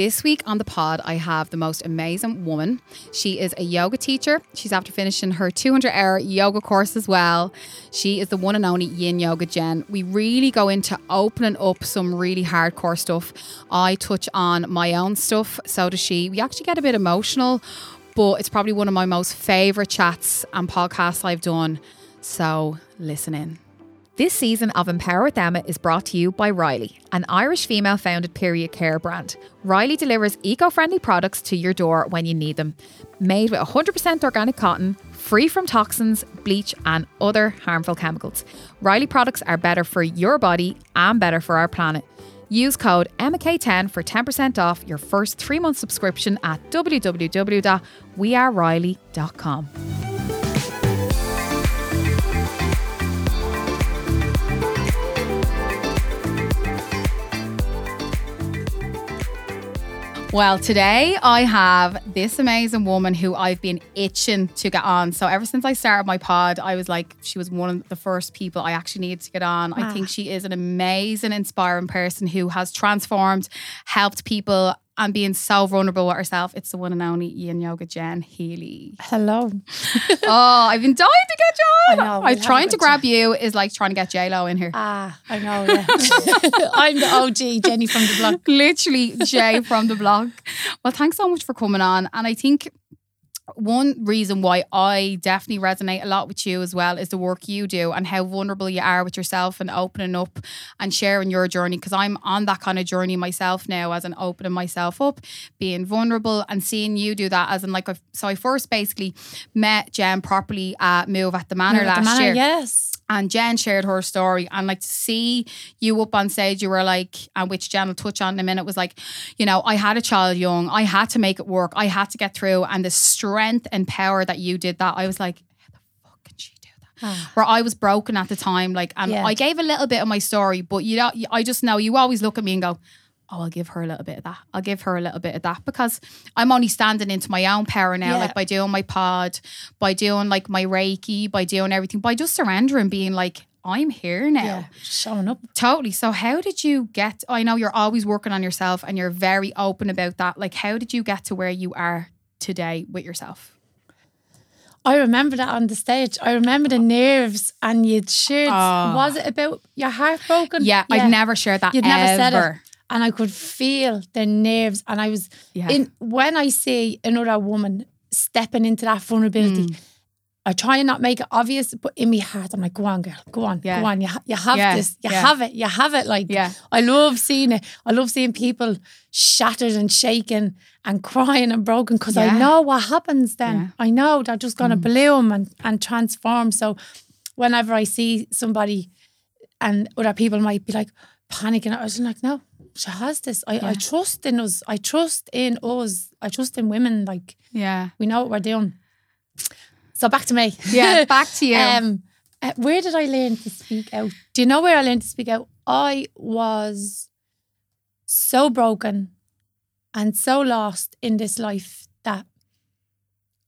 This week on the pod, I have the most amazing woman. She is a yoga teacher. She's after finishing her 200 hour yoga course as well. She is the one and only Yin Yoga Jen. We really go into opening up some really hardcore stuff. I touch on my own stuff, so does she. We actually get a bit emotional, but it's probably one of my most favorite chats and podcasts I've done. So listen in. This season of Empower with Emma is brought to you by Riley, an Irish female founded period care brand. Riley delivers eco friendly products to your door when you need them. Made with 100% organic cotton, free from toxins, bleach, and other harmful chemicals. Riley products are better for your body and better for our planet. Use code EMMAK10 for 10% off your first three month subscription at www.weareriley.com. Well, today I have this amazing woman who I've been itching to get on. So ever since I started my pod, I was like, she was one of the first people I actually needed to get on. I think ah. she is an amazing, inspiring person who has transformed, helped people, and being so vulnerable with herself. It's the one and only Yin Yoga Jen Healy. Hello. oh, I've been dying to get you on. I know, I we'll trying to grab you is like trying to get J Lo in here. Ah, I know. Yeah. I'm the OG Jenny from the block. literally J from the blog. Well, thanks so much for coming on. And I think one reason why I definitely resonate a lot with you as well is the work you do and how vulnerable you are with yourself and opening up and sharing your journey. Because I'm on that kind of journey myself now, as in opening myself up, being vulnerable, and seeing you do that. As in, like, I've, so I first basically met Jen properly at Move at the Manor Move last the Manor, year. Yes. And Jen shared her story, and like to see you up on stage, you were like, and which Jen will touch on in a minute, was like, you know, I had a child young, I had to make it work, I had to get through, and the strength and power that you did that, I was like, how the fuck can she do that? Ah. Where I was broken at the time, like, and Yeah. I gave a little bit of my story, but you know, I just know you always look at me and go. Oh, I'll give her a little bit of that. I'll give her a little bit of that because I'm only standing into my own power now, Yeah. like by doing my pod, by doing like my Reiki, by doing everything, by just surrendering, being like, I'm here now. Yeah. Showing up. Totally. So, how did you get? I know you're always working on yourself and you're very open about that. Like, how did you get to where you are today with yourself? I remember that on the stage. I remember the nerves and you'd shared. Oh. Was it about your heart broken? Yeah, I've never shared that. You'd never said it. And I could feel the nerves. And I was Yeah. in when I see another woman stepping into that vulnerability, Mm. I try and not make it obvious, but in my heart, I'm like, go on, girl, go on, Yeah. go on. You, ha- you have Yeah, this, you yeah. have it, you have it. Like, Yeah. I love seeing it. I love seeing people shattered and shaken and crying and broken because. I know what happens then. Mm. I know they're just going to bloom and, and transform. So whenever I see somebody and other people might be like panicking, I was like, no, she has this. I, I trust in us. I trust in us. I trust in women. Like, Yeah. we know what we're doing. So back to me. Yeah. Back to you. Um, uh, where did I learn to speak out? Do you know where I learned to speak out? I was so broken and so lost in this life that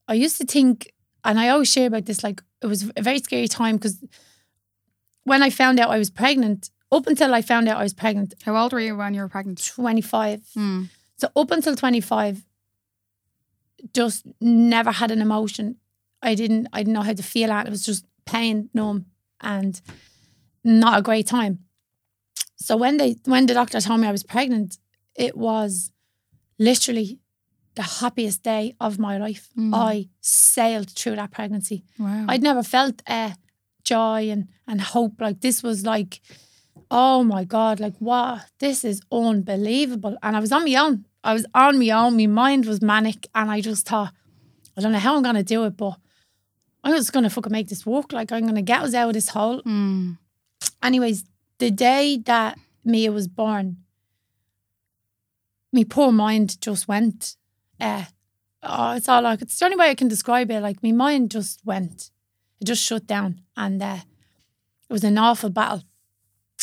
I used to think, and I always share about this, like it was a very scary time because when I found out I was pregnant, up until I found out I was pregnant, how old were you when you were pregnant? 25. Mm. So up until 25, just never had an emotion. I didn't I didn't know how to feel that. It was just pain, numb, and not a great time. So when they when the doctor told me I was pregnant, it was literally the happiest day of my life. Mm. I sailed through that pregnancy. Wow. I'd never felt uh, joy and, and hope. Like this was like, oh my God, like what? This is unbelievable. And I was on my own. I was on my own. My mind was manic. And I just thought, I don't know how I'm going to do it, but I'm just going to fucking make this work. Like I'm going to get us out of this hole. Mm. Anyways, the day that Mia was born, my poor mind just went. Uh, oh, it's all like it's the only way I can describe it. Like my mind just went, it just shut down, and uh, it was an awful battle.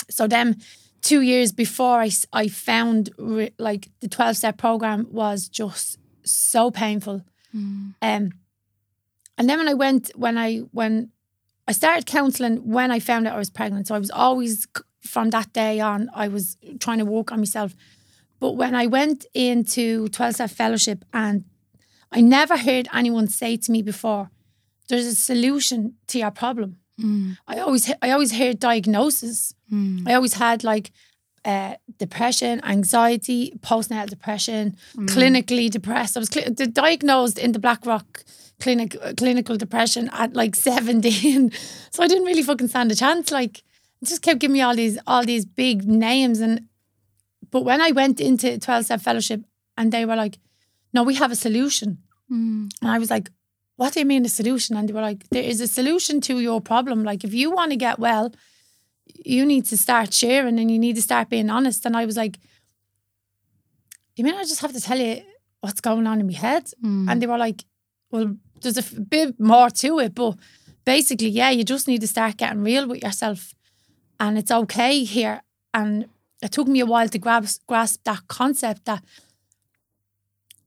So then, two years before I, I found re- like the twelve step program was just so painful. Mm. Um, and then when I went, when I when I started counselling when I found out I was pregnant, so I was always from that day on, I was trying to work on myself. But when I went into 12 step fellowship and I never heard anyone say to me before, there's a solution to your problem. Mm. I always I always heard diagnosis. Mm. I always had like uh, depression, anxiety, postnatal depression, Mm. clinically depressed. I was di- diagnosed in the Blackrock clinic uh, clinical depression at like 17. so I didn't really fucking stand a chance. Like it just kept giving me all these all these big names and but when I went into 12 step fellowship and they were like, no, we have a solution. Mm. And I was like, what do you mean a solution? And they were like, there is a solution to your problem. Like, if you want to get well, you need to start sharing and you need to start being honest. And I was like, you mean I just have to tell you what's going on in my head? Mm. And they were like, well, there's a bit more to it, but basically, yeah, you just need to start getting real with yourself. And it's okay here. And it took me a while to grasp, grasp that concept that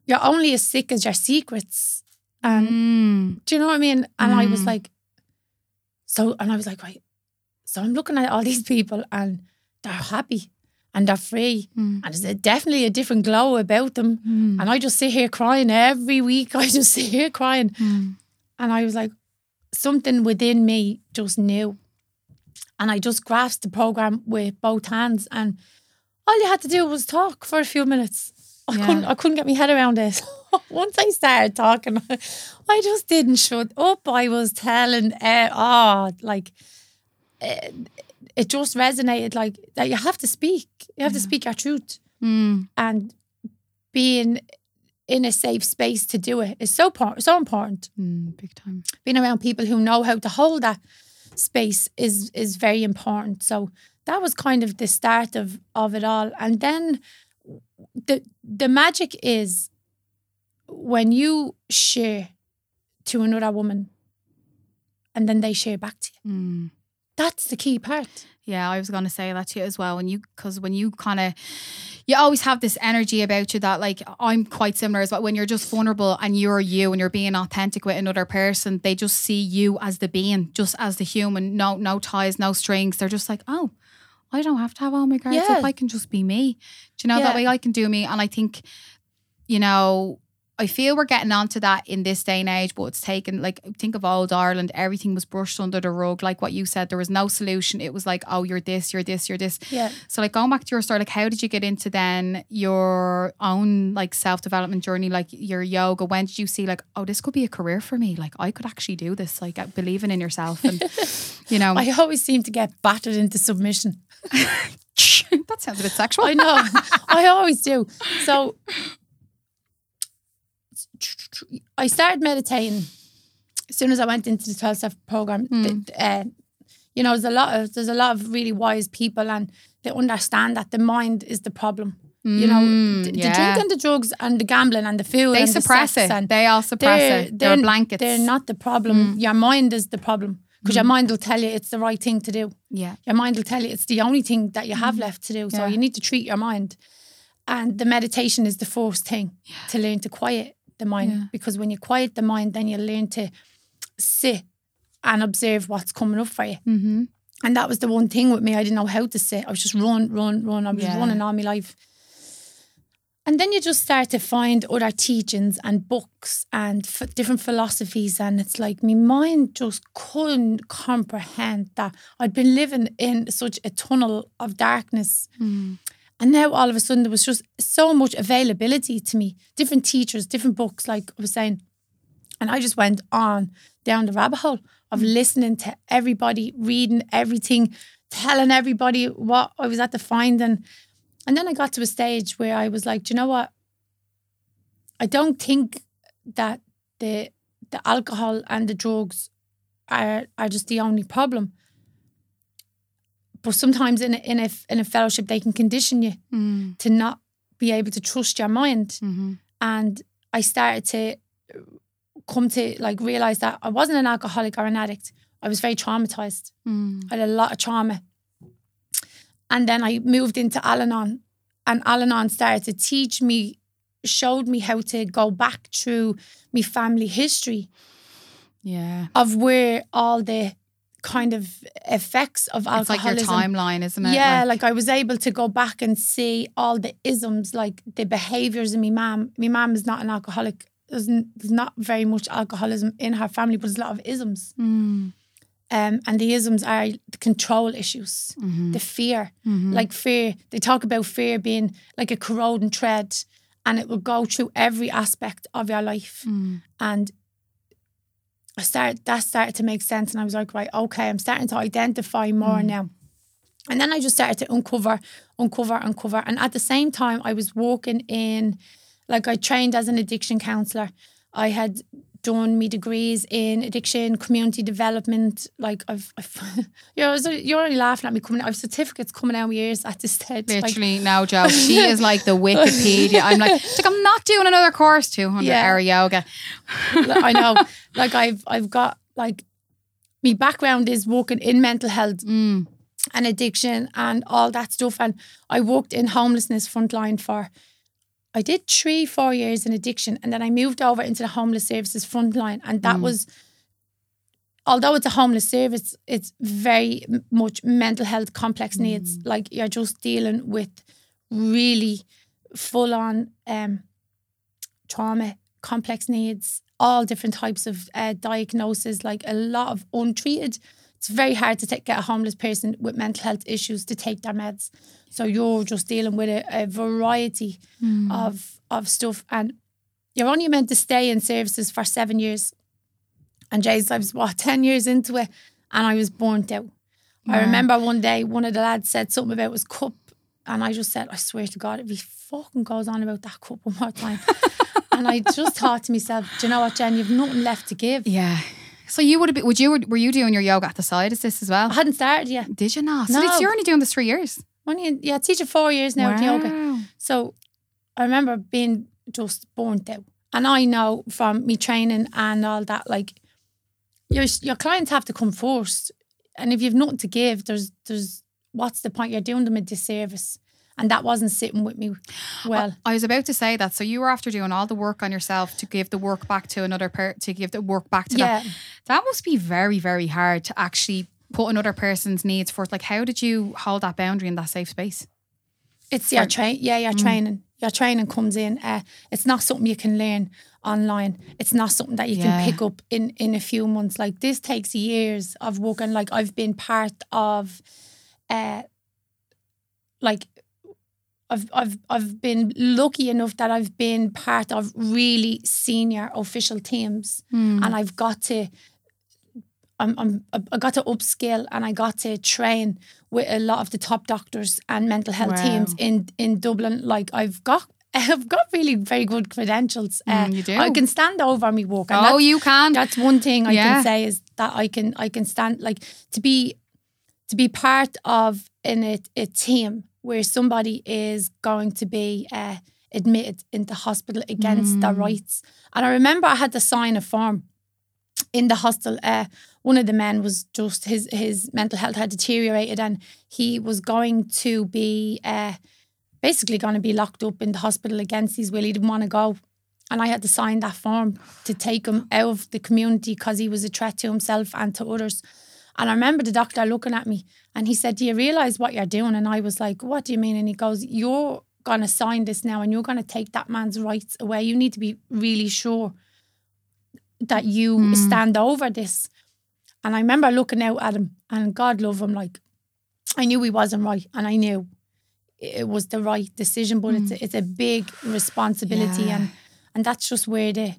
you're only as sick as your secrets. And Mm. do you know what I mean? And I was Mm. like, so, and I was like, right. So I'm looking at all these people and they're happy and they're free. Mm. And there's a, definitely a different glow about them. Mm. And I just sit here crying every week. I just sit here crying. Mm. And I was like, something within me just knew. And I just grasped the program with both hands. And all you had to do was talk for a few minutes. I Yeah. couldn't I couldn't get my head around it. Once I started talking, I just didn't shut up. I was telling uh, oh like uh, it just resonated like that you have to speak. You have to speak your truth Mm. and being in a safe space to do it is so por- so important Mm. Big time. being around people who know how to hold that space is is very important. So that was kind of the start of of it all. And then the the magic is when you share to another woman and then they share back to you. Mm. That's the key part. Yeah, I was going to say that to you as well. When you, because when you kind of, you always have this energy about you that, like, I'm quite similar as well. When you're just vulnerable and you're you and you're being authentic with another person, they just see you as the being, just as the human, no, no ties, no strings. They're just like, oh, I don't have to have all my guards Yeah. up. I can just be me. Do you know Yeah. that way I can do me? And I think, you know, I feel we're getting onto that in this day and age, but it's taken like think of old Ireland, everything was brushed under the rug. Like what you said, there was no solution. It was like, oh, you're this, you're this, you're this. Yeah. So like going back to your story, like how did you get into then your own like self development journey, like your yoga? When did you see like, oh, this could be a career for me? Like I could actually do this, like uh, believing in yourself and you know I always seem to get battered into submission. that sounds a bit sexual. I know. I always do. So I started meditating as soon as I went into the 12 step program. Mm. th- uh, you know, there's a lot of there's a lot of really wise people and they understand that the mind is the problem. You know, Mm, the, the yeah. drink and the drugs and the gambling and the food They and suppress the it. and They all suppress it. They're, blankets. They're not the problem. Your mind is the problem because your Mm. mind will tell you it's the right thing to do Yeah. your mind will tell you it's the only thing that you have left to do. So Mm. Yeah. you need to treat your mind. And the meditation is the first thing to learn to quiet the mind. Yeah. Because when you quiet the mind, then you learn to sit and observe what's coming up for you. Mm-hmm. And that was the one thing with me. I didn't know how to sit. I was just run, run, run. I was Yeah. running all my life. And then you just start to find other teachings and books and f- different philosophies. And it's like my mind just couldn't comprehend that I'd been living in such a tunnel of darkness. Mm. And now all of a sudden there was just so much availability to me. Different teachers, different books, like I was saying. And I just went on down the rabbit hole of mm. listening to everybody, reading everything, telling everybody what I was at the finding. And then I got to a stage where I was like, do you know what? I don't think that the the alcohol and the drugs are are just the only problem. But sometimes in a, in a in a fellowship they can condition you Mm. to not be able to trust your mind. Mm-hmm. And I started to come to like realize that I wasn't an alcoholic or an addict. I was very traumatized. Mm. I had a lot of trauma. And then I moved into Al-Anon, and Al-Anon started to teach me, showed me how to go back through my family history Yeah. of where all the kind of effects of alcoholism. It's like your timeline, isn't it? Yeah, like, I was able to go back and see all the isms, like the behaviors of my mum. My mum is not an alcoholic. There's, n- there's not very much alcoholism in her family, but there's a lot of isms. Mm, Um, and the isms are the control issues, mhm, the fear. mhm. Like fear, they talk about fear being like a corroding thread and it will go through every aspect of your life. Mm. And I started that started to make sense and I was like, right, okay, I'm starting to identify more Mm. now. And then I just started to uncover, uncover, uncover. And at the same time, I was walking in, like, I trained as an addiction counselor. I had done me degrees in addiction, community development. Like, I've, I've you know, you're only laughing at me coming. I've certificates coming out of my ears at this stage. Like, Literally, no joke. She is like the Wikipedia. I'm like, it's like I'm not doing another course, 200 Yeah. hour yoga. I know. Like, I've, I've got like, my background is working in mental health Mm. and addiction and all that stuff. And I worked in homelessness frontline for, I did three, four years in addiction. And then I moved over into the homeless services frontline. And that Mm. was, although it's a homeless service, it's very much mental health complex needs. Like you're just dealing with really full on um, trauma, complex needs, all different types of uh, diagnosis, like a lot of untreated it's very hard to take, get a homeless person with mental health issues to take their meds. So you're just dealing with a, a variety Mm. of of stuff, and you're only meant to stay in services for seven years. And Jay's, I was what ten years into it, and I was burnt out. I remember one day one of the lads said something about his cup, and I just said, "I swear to God, if he fucking goes on about that cup one more time," and I just thought to myself, "Do you know what, Jen? You've nothing left to give." Yeah. So you would have been, would you, were you doing your yoga at the side? Is this as well? I hadn't started yet. Did you not? So No. it's- you're only doing this three years. Only yeah, teaching four years now at yoga. So I remember being just burnt out. And I know from me training and all that, like your your clients have to come first. And if you've nothing to give, there's there's what's the point? You're doing them a disservice. And that wasn't sitting with me well. I was about to say that. So you were after doing all the work on yourself to give the work back to another per to give the work back to yeah. that. That must be very, very hard to actually put another person's needs forth. Like, how did you hold that boundary in that safe space? It's your train. Yeah, your training. Your training comes in. Uh, it's not something you can learn online. It's not something that you Yeah. can pick up in in a few months. Like this takes years of working. Like I've been part of, uh, like. I've, I've I've been lucky enough that I've been part of really senior official teams, Hmm. and I've got to I'm, I'm I got to upskill and I got to train with a lot of the top doctors and mental health Wow. teams in in Dublin. Like I've got I've got really very good credentials. Uh, Mm, you do. I can stand over me walk. And Oh, you can. that's one thing I Yeah. can say is that I can I can stand like to be to be part of in a, a team where somebody is going to be uh, admitted into hospital against their Mm. rights. And I remember I had to sign a form in the hostel. Uh, one of the men was just his his mental health had deteriorated, and he was going to be uh, basically going to be locked up in the hospital against his will. He didn't want to go. And I had to sign that form to take him out of the community because he was a threat to himself and to others. And I remember the doctor looking at me and he said, Do you realize what you're doing? And I was like, What do you mean? And he goes, You're going to sign this now and you're going to take that man's rights away. You need to be really sure that you Mm. stand over this. And I remember looking out at him and God love him, like, I knew he wasn't right and I knew it was the right decision, but it's, a, it's a big responsibility. Yeah. And and that's just where the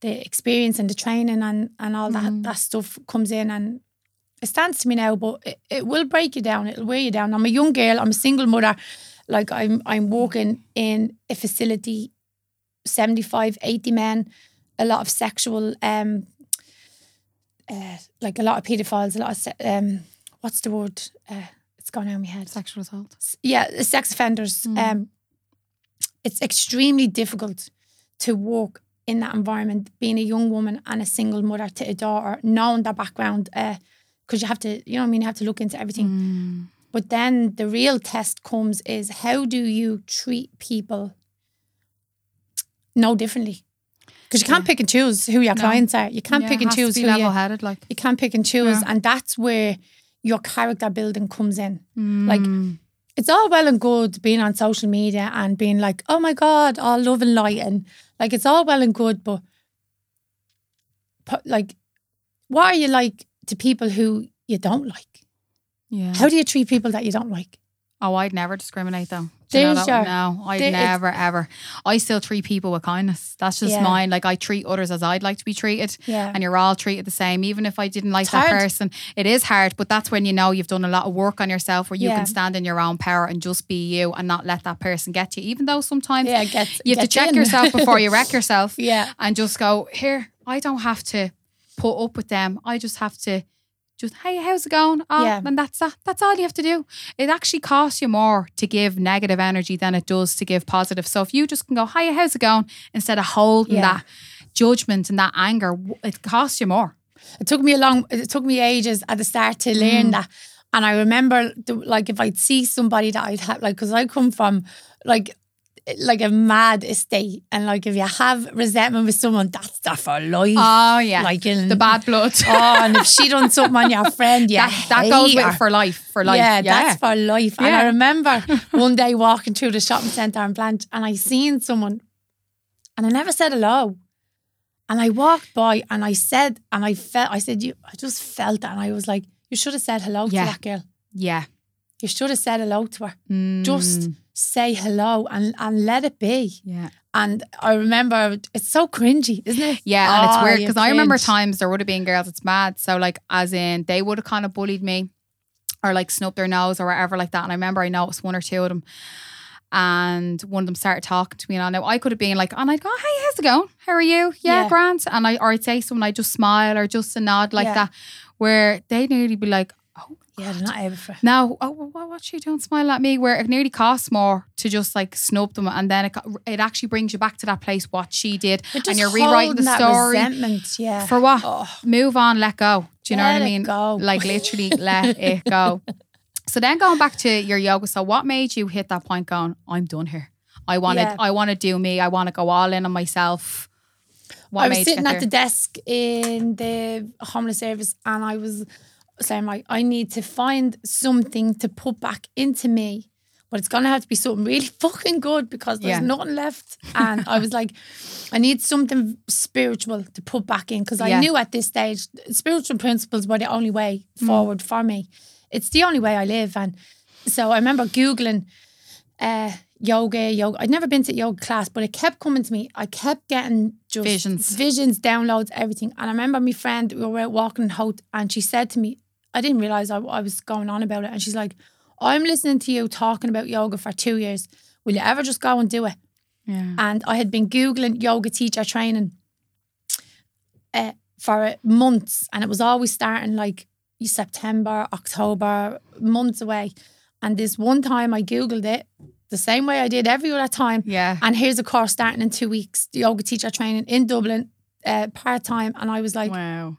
the experience and the training and, and all that Mm. that stuff comes in and it stands to me now, but it, it will break you down. It'll wear you down. I'm a young girl. I'm a single mother. Like I'm I'm working in a facility, 75, 80 men, a lot of sexual, um, uh, like a lot of pedophiles, a lot of, se- um, what's the word? Uh, it's gone out of my head. Sexual assault. Yeah, sex offenders. Mm. Um, it's extremely difficult to walk in that environment, being a young woman and a single mother to a daughter, knowing their background, because you have to, you know what I mean, you have to look into everything. Mm. But then the real test comes is how do you treat people no differently? Because you can't pick and choose who your No. clients are. You can't Yeah, pick and choose who you, level-headed, like. you can't pick and choose. Yeah. And that's where your character building comes in. Like Mm. it's all well and good being on social media and being like, oh my God, all love and light. And like it's all well and good, but like, what are you like to people who you don't like? yeah. How do you treat people that you don't like? Oh, I'd never discriminate though. Do you know your- No, I'd there- never ever. I still treat people with kindness. That's just Yeah. mine. Like I treat others as I'd like to be treated. Yeah. And you're all treated the same, even if I didn't like It's that hard. person. It is hard, but that's when you know you've done a lot of work on yourself, where you Yeah. can stand in your own power and just be you, and not let that person get you. Even though sometimes yeah, get, you have to check in. yourself before you wreck yourself, yeah. and just go here. I don't have to put up with them. I just have to just hey, how's it going? Oh, Yeah. and that's that. That's all you have to do. It actually costs you more to give negative energy than it does to give positive. So if you just can go, hi, how's it going? Instead of holding Yeah. that judgment and that anger, it costs you more. It took me a long, it took me ages at the start to learn Mm. that. And I remember, the, like, if I'd see somebody that I'd have, like, because I come from, like, like a mad estate, and like, if you have resentment with someone, that's that for life. Oh yeah, like in the bad blood. Oh, and if she done something on your friend, yeah, that that goes with for life. For life. Yeah, Yeah, that's for life. And I remember one day walking through the shopping centre in Blanch and I seen someone and I never said hello. And I walked by and I said, and I felt, I said, you, I just felt that. And I was like, you should have said hello Yeah. to that girl. yeah. You should have said hello to her. Mm, Just say hello and, and let it be. yeah. And I remember, it's so cringy, isn't it? Yeah, and it's Oh, weird because I remember times there would have been girls. It's mad. So like, as in, they would have kind of bullied me, or like snubbed their nose or whatever like that. And I remember I noticed one or two of them, and one of them started talking to me. And I know I could have been like, and I'd go, "Hey, how's it going? How are you? Yeah, Yeah. Grant." And I or I'd say something, I just smile or just a nod like Yeah. that, where they'd nearly be like, "Oh." Yeah, they're not for Now, oh, what, she doing? Smile at me. Where it nearly costs more to just like snub them, and then it, it actually brings you back to that place what she did, and you're rewriting the story. Resentment, yeah. For what? Oh, Move on, let go. Do you know Let what I mean? go. Like literally let it go. So then going back to your yoga, so what made you hit that point going, I'm done here. I wanna Yeah. I wanna do me. I wanna go all in on myself. What I was sitting you at get the desk in the homeless service and I was saying like I need to find something to put back into me. But it's gonna have to be something really fucking good because there's Yeah. nothing left. And I was like, I need something spiritual to put back in because I Yeah. knew at this stage spiritual principles were the only way Mm. forward for me. It's the only way I live. And so I remember Googling uh, yoga, yoga. I'd never been to yoga class, but it kept coming to me. I kept getting just Visions. visions, downloads, everything. And I remember my friend, we were out walking in and she said to me, I didn't realize I, I was going on about it. And she's like, I'm listening to you talking about yoga for two years. Will you ever just go and do it? Yeah. And I had been Googling yoga teacher training uh, for months, and it was always starting like September, October, months away. And this one time I Googled it the same way I did every other time. Yeah. And here's a course starting in two weeks, the yoga teacher training in Dublin, uh, part time. And I was like, wow.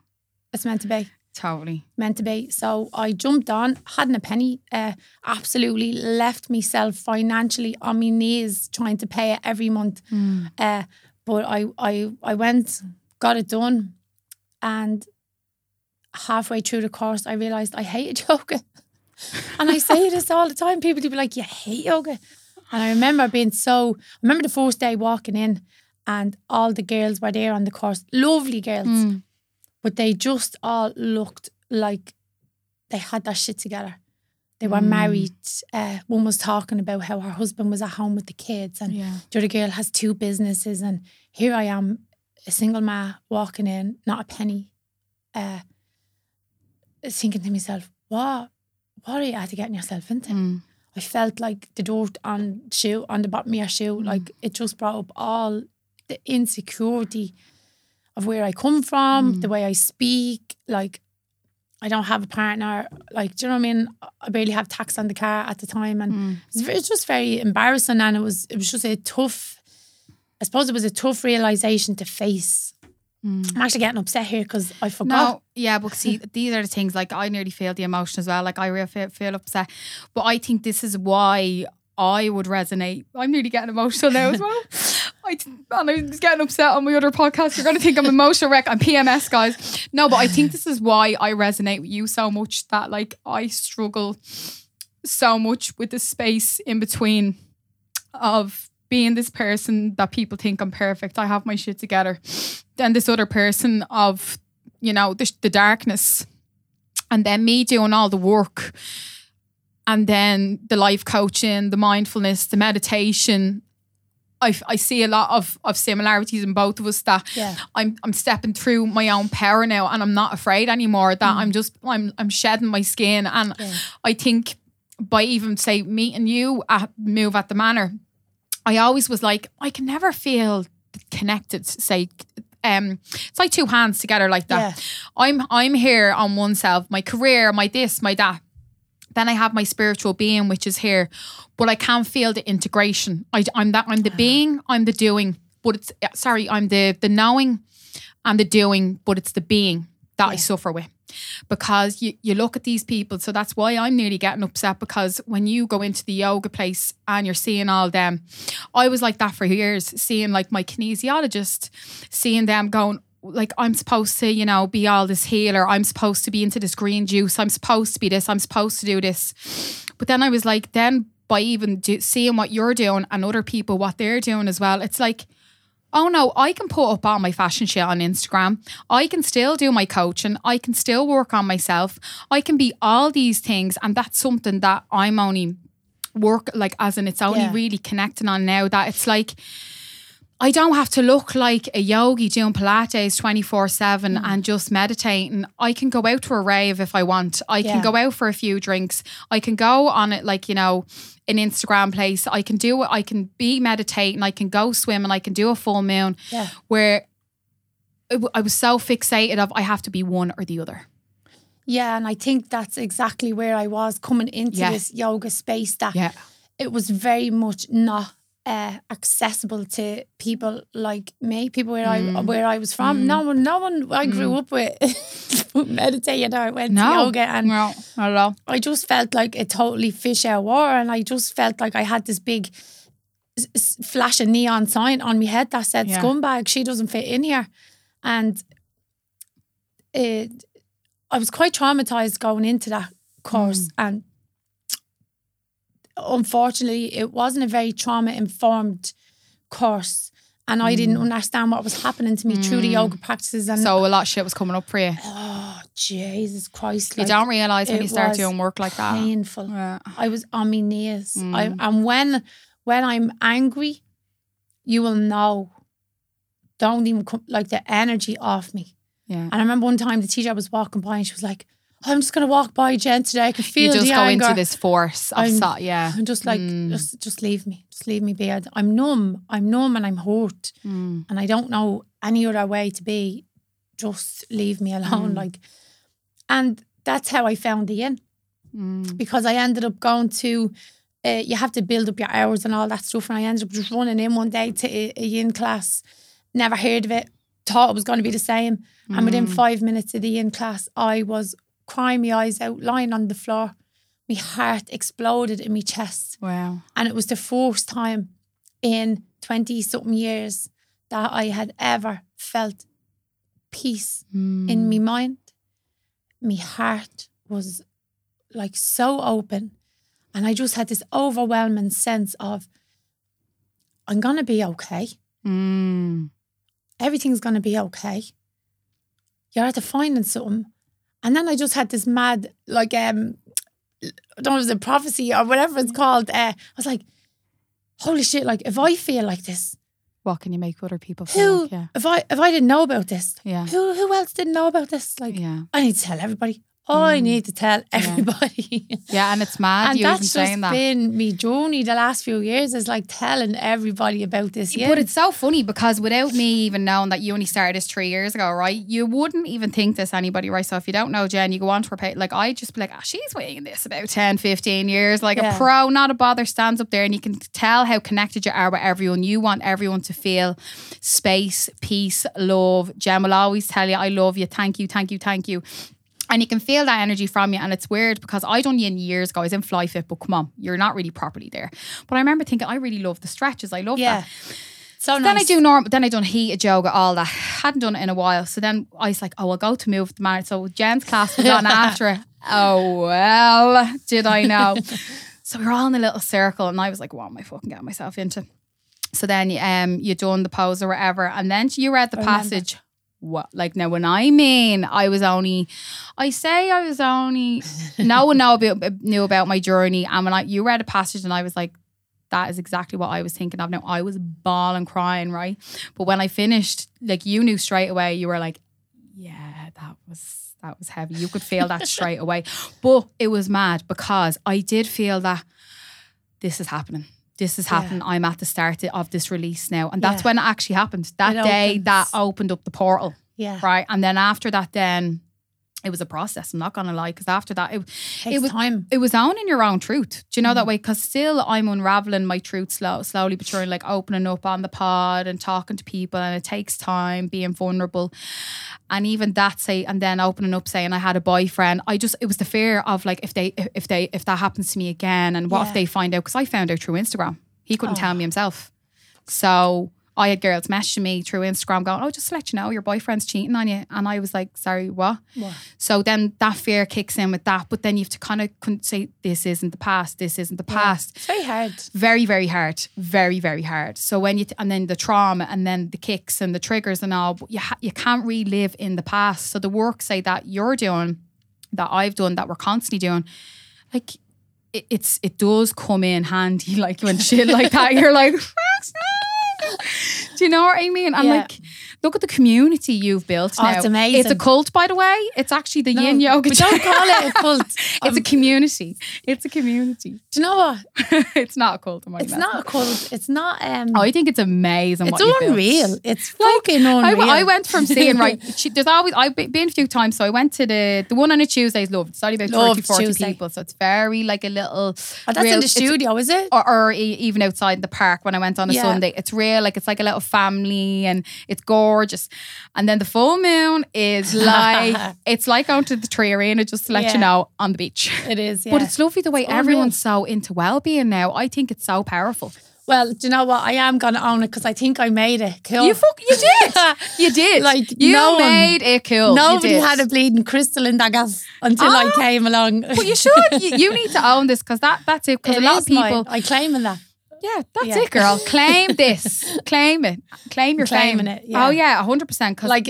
it's meant to be, Totally. meant to be. So I jumped on, hadn't a penny, uh, absolutely left myself financially on my knees trying to pay it every month. Uh, but I, I, I went, got it done, and halfway through the course, I realized I hated yoga. and I say this all the time. People do be like, "You hate yoga," and I remember being so. I remember the first day walking in, and all the girls were there on the course, lovely girls, Mm. But they just all looked like they had that shit together. They were Mm. married. Uh, one was talking about how her husband was at home with the kids, and Yeah. the other girl has two businesses, and here I am, a single ma walking in, not a penny, uh, thinking to myself, what, what are you at to getting yourself into? Mm. I felt like the dirt on shoe on the bottom of your shoe, like it just brought up all the insecurity of where I come from, the way I speak, like. I don't have a partner. Like, do you know what I mean? I barely have tax on the car at the time, and Mm. it's just very embarrassing and it was it was just a tough I suppose it was a tough realization to face. Mm. I'm actually getting upset here because I forgot. No, yeah, but see, these are the things like I nearly feel the emotion as well. Like I really feel, feel upset, but I think this is why I would resonate. I'm nearly getting emotional now as well. I, and I was getting upset on my other podcast. You're going to think I'm emotional wreck. I'm PMS, guys. No, but I think this is why I resonate with you so much that like I struggle so much with the space in between of being this person that people think I'm perfect. I have my shit together. Then this other person of, you know, the, the darkness. And then me doing all the work. And then the life coaching, the mindfulness, the meditation. I, I see a lot of, of similarities in both of us that Yeah. I'm I'm stepping through my own power now and I'm not afraid anymore that I'm just I'm I'm shedding my skin and Yeah. I think by even say meeting you at move at the manor I always was like I can never feel connected say um it's like two hands together like that Yeah. I'm I'm here on oneself my career my this my that then I have my spiritual being, which is here, but I can't feel the integration. I, am that I'm the ah. being, I'm the doing, but it's sorry, I'm the the knowing and the doing, but it's the being that I Yeah. suffer with. Because you, you look at these people, so that's why I'm nearly getting upset. Because when you go into the yoga place and you're seeing all them, I was like that for years, seeing like my kinesiologist, seeing them going, like I'm supposed to, you know, be all this healer. I'm supposed to be into this green juice. I'm supposed to be this. I'm supposed to do this. But then I was like, then by even do, seeing what you're doing and other people what they're doing as well, it's like, oh no, I can put up all my fashion shit on Instagram. I can still do my coaching. I can still work on myself. I can be all these things, and that's something that I'm only work like as in it's only Yeah. really connecting on now that it's like I don't have to look like a yogi doing Pilates 24 7 Mm. and just meditating. I can go out to a rave if I want. I can go out for a few drinks. I can go on it like, you know, an Instagram place. I can do it. I can be meditating. I can go swim and I can do a full moon Yeah. where I was so fixated of I have to be one or the other. Yeah, and I think that's exactly where I was coming into Yeah. this yoga space that Yeah. it was very much not uh, accessible to people like me, people where Mm. I where I was from. No one, no one I grew up with meditating or went to yoga, and No, all. I just felt like a totally fish out of water, and I just felt like I had this big flash of neon sign on my head that said Yeah. "scumbag." She doesn't fit in here, and it. I was quite traumatized going into that course, Mm. and unfortunately, it wasn't a very trauma informed course. And I didn't understand what was happening to me through the yoga practices. And Mm. So a lot of shit was coming up for you. oh, Jesus Christ! You don't realize when you start doing work like that. painful. Yeah. I was on my knees. Mm. I, and when when I'm angry, you will know. Don't even come, like the energy off me. Yeah. And I remember one time the teacher was walking by and she was like, oh, "I'm just gonna walk by Jen today. I can feel You just the go anger." into this force of I'm- so, yeah. and just like Mm. just just leave me, just leave me be. I- I'm numb. I'm numb and I'm hurt, Mm. and I don't know any other way to be. Just leave me alone, Mm. like. And that's how I found the yin Mm. because I ended up going to, uh, you have to build up your hours and all that stuff. And I ended up just running in one day to a, a yin class, never heard of it, thought it was going to be the same. And within Mm. five minutes of the yin class, I was crying my eyes out, lying on the floor. My heart exploded in my chest. Wow. And it was the first time in 20 something years that I had ever felt peace Mm. in my mind. My heart was like so open. And I just had this overwhelming sense of, I'm going to be okay. Mm. Everything's going to be okay. You're at the finding something. And then I just had this mad, like, um, I don't know if it was a prophecy or whatever it's called. Uh, I was like, holy shit, like, if I feel like this, What can you make other people feel who, like? Yeah. if I if I didn't know about this, Yeah. who who else didn't know about this? Like, Yeah. I need to tell everybody. I Mm. need to tell everybody. Yeah. And it's mad and you even that's just that. been me journey the last few years is like telling everybody about this. Yeah. But it's so funny because without me even knowing that you only started this three years ago, right? You wouldn't even think this anybody, right? So if you don't know Jen, you go on to her page, like I just be like, ah, she's waiting this about 10, 15 years. Like Yeah. a pro, not a bother, stands up there and you can tell how connected you are with everyone. You want everyone to feel space, peace, love. Jen will always tell you, I love you, thank you, thank you, thank you. And you can feel that energy from you. And it's weird because I done yin years ago. I was in Flyefit, but come on, you're not really properly there. But I remember thinking, I really love the stretches. I love yeah. that. So Then I do normal. Then I done heated yoga, all that. Hadn't done it in a while. So then I was like, oh, I'll go to move the man. So Jen's class was on after it. Oh well, did I know? so we were all in a little circle, and I was like, what am I fucking getting myself into? So then um, you done the pose or whatever, and then you read the I remember. What like now? When I mean, I was only, I say I was only. no one know about, knew about my journey, and when I you read a passage, and I was like, that is exactly what I was thinking of. Now I was bawling, crying, right? But when I finished, like you knew straight away, you were like, yeah, that was that was heavy. You could feel that straight away. But it was mad because I did feel that this is happening. This is Yeah. I'm at the start of this release now. And that's Yeah. when it actually happened. That It day opens. that opened up the portal. Yeah. Right. And then after that, then it was a process. I'm not gonna lie. Because after that, it, Takes was- time. it was owning your own truth. Do you know that Mm. way? Because still, I'm unraveling my truth slow, slowly but surely, like opening up on the pod and talking to people, and it takes time being vulnerable. And even that say, and then opening up, saying I had a boyfriend. I just it was the fear of like if they if they if that happens to me again, and what Yeah. if they find out? Because I found out through Instagram. He couldn't tell Oh. me himself. So I had girls messaging me through Instagram going, Oh, just to let you know, your boyfriend's cheating on you. And I was like, Sorry, what? What? So then that fear kicks in with that. But then you have to kind of say, This isn't the past. This isn't the past. It's very hard. Very, very hard. Very, very hard. So when you, t- and then the trauma and then the kicks and the triggers and all, but you, ha- you can't relive in the past. So the work, say, that you're doing, that I've done, that we're constantly doing, like, it, it's it does come in handy like when shit like that you're like do you know what I mean and Yeah. like look at the community you've built Oh, now it's amazing. it's a cult by the way it's actually the yin yoga We don't call it a cult. it's Um, a community it's a community do you know what? it's not a cult It's not a cult. It's not. Um, oh, I think it's amazing it's what you've built. unreal. It's fucking I, unreal. I went from seeing right. She, there's always I've been a few times, so I went to the the one on a Tuesday is loved. It's only about 30, 40 Tuesday. people, so it's very like a little. Oh, that's real- in the studio, is it? or, or even outside in the park when I went on a Yeah. Sunday. It's real, like it's like a little family and it's gorgeous. And then the full moon is like it's like going to the 3Arena just to let Yeah. you know on the beach. It is. Yeah. But it's lovely the way It's unreal. everyone's so into well-being now. I think it's so powerful. well, do you know what? I am gonna own it because I think I made it. Cool. You fuck, you did, you did. Like, you no one- made it cool. Nobody had a bleeding crystal in that gas until I Ah. came along. But you should. you, you need to own this because that that's it. Because a lot of people. I claim in that. Yeah, that's Yeah. it, girl. Claim this. Claim it. Claim your Claiming fame. it, yeah. Oh yeah, hundred percent. Because Like,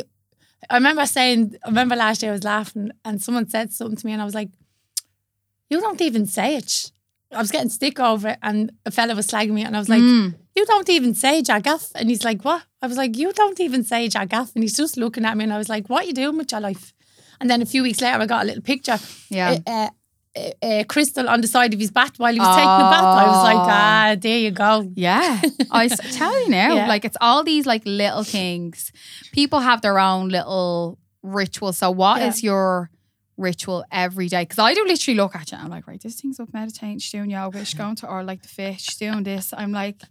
I remember saying, I remember last year I was laughing and someone said something to me and I was like, you don't even say it. I was getting stick over it and a fella was slagging me and I was like, Mm. you don't even say Jagath. And he's like, what? I was like, you don't even say Jagath. And he's just looking at me and I was like, what are you doing with your life? And then a few weeks later, I got a little picture, yeah. a, a, a, a crystal on the side of his bat while he was taking a bath. I was like, Oh. ah, there you go. Yeah, I tell you now, Yeah. like it's all these like little things. People have their own little ritual. So, what is Yeah. your ritual every day? Because I do literally look at you. and I'm like, right, this thing's up meditating. She's doing yoga. She's going to or like the fish. She's doing this. I'm like,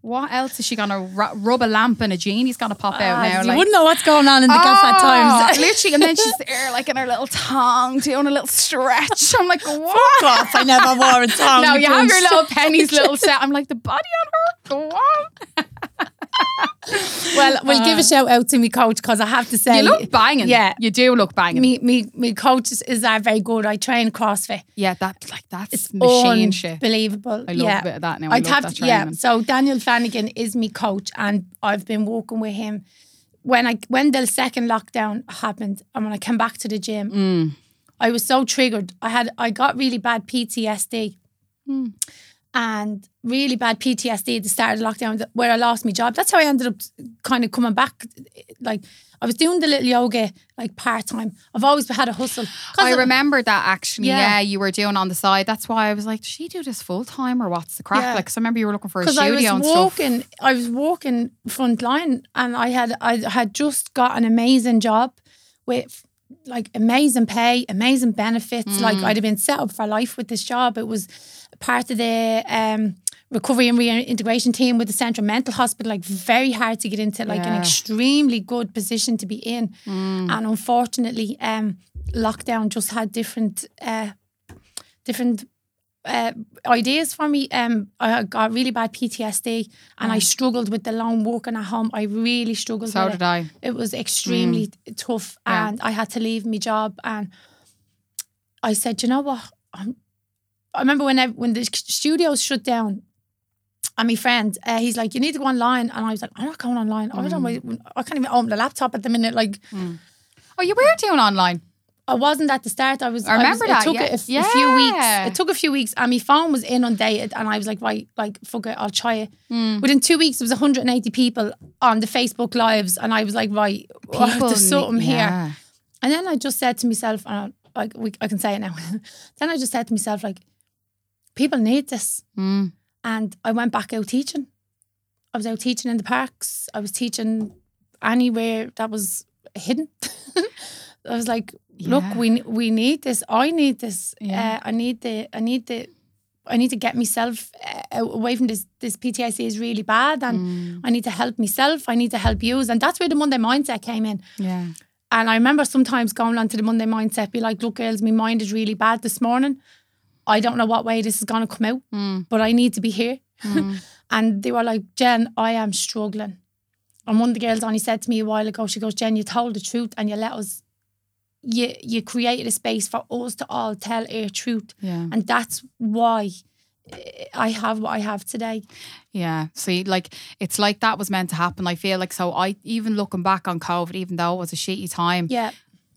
what else is she gonna ru- rub a lamp and a genie's gonna pop out Ah, now? you Like, wouldn't know what's going on in the gas at Oh, times. literally, and then she's there, like in her little tongue, doing a little stretch. I'm like, what? off. I never wore a tongue. No, you have your little pennies, little set. I'm like, the body on her, go on. Well, we'll give a shout out to me coach because I have to say, Uh, You look banging. Yeah. you do look banging. me, me, me coach is, is uh, very good. I train CrossFit. yeah, that like that's It's machine shit. Unbelievable. I love yeah. a bit of that now. I I'd love have that to, yeah. So Daniel Flanagan is me coach, and I've been working with him. When I when the second lockdown happened, and when I came back to the gym, Mm. I was so triggered. I had I got really bad PTSD. Mm. And really bad PTSD at the start of the lockdown where I lost my job. That's how I ended up kind of coming back. Like I was doing the little yoga like part time. I've always had a hustle. I of- remember that actually. Yeah. Yeah. you were doing on the side. That's why I was like, does she do this full time or what's the crack? Yeah. Like, 'cause I remember you were looking for a because I was studio and stuff. walking, I was walking front line, and I had I had just got an amazing job with like amazing pay, amazing benefits. Like Mm. I'd have been set up for life with this job. It was part of the um, recovery and reintegration team with the Central Mental Hospital. Like very hard to get into, like an extremely good position to be in. Mm. And unfortunately, um, lockdown just had different, uh, different uh, ideas for me. Um, I got really bad PTSD, and I struggled with the long walking at home. I really struggled. So did it. I. It was extremely tough, Yeah. and I had to leave my job. And I said, you know what? I'm, I remember when I, when the studios shut down. And my friend, uh, he's like, "You need to go online," and I was like, "I'm not going online. I don't. Mm. I can't even open the laptop at the minute. Like, Oh, you were doing online. I wasn't at the start. I was. I remember was, that, It took yeah. a, f- a few weeks. It took a few weeks, and my phone was inundated. And I was like, right, like fuck it, I'll try it. Hmm. Within two weeks, there was 180 people on the Facebook lives, and I was like, right, People there's something ne- here. And then I just said to myself, and I, like we, I can say it now. then I just said to myself, like, people need this, Mm. and I went back out teaching. I was out teaching in the parks. I was teaching anywhere that was hidden. I was like, look, Yeah. we we need this. I need this. Yeah. Uh, I need the. I need the. I need to get myself uh, away from this. This PTSD is really bad, and Mm. I need to help myself. I need to help you, and that's where the Monday mindset came in. Yeah. And I remember sometimes going on to the Monday mindset, be like, look, girls, my mind is really bad this morning. I don't know what way this is going to come out, Mm. but I need to be here. Mm. and they were like, Jen, I am struggling. And one of the girls only said to me a while ago, she goes, Jen, you told the truth and you let us, you, you created a space for us to all tell our truth. Yeah. And that's why eh, I have what I have today. Yeah. See, like it's like that was meant to happen. I feel like so I even looking back on COVID, even though it was a shitty time, Yeah.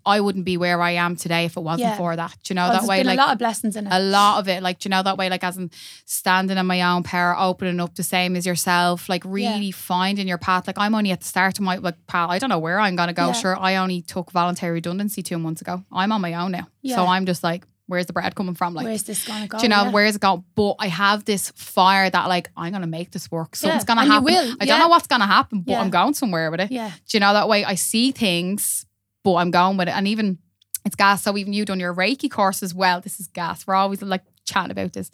I wouldn't be where I am today if it wasn't Yeah. for that. Do you know Oh, that way? been Like a lot of blessings in it. a lot of it, like do you know that way, like as in standing in my own power, opening up the same as yourself, like really finding your path. Like I'm only at the start of my like path. I don't know where I'm gonna go. Yeah. Sure, I only took voluntary redundancy two months ago. I'm on my own now, Yeah. so I'm just like, where's the bread coming from? Like, Where's this going to go? do you know Yeah. where's it going? But I have this fire that like I'm gonna make this work. Something's Yeah, gonna and happen. I yeah. don't know what's gonna happen, but Yeah. I'm going somewhere with it. Yeah. Do you know that way? I see things, but I'm going with it. And even it's gas. So even you done your Reiki course as well. This is gas. We're always like chatting about this.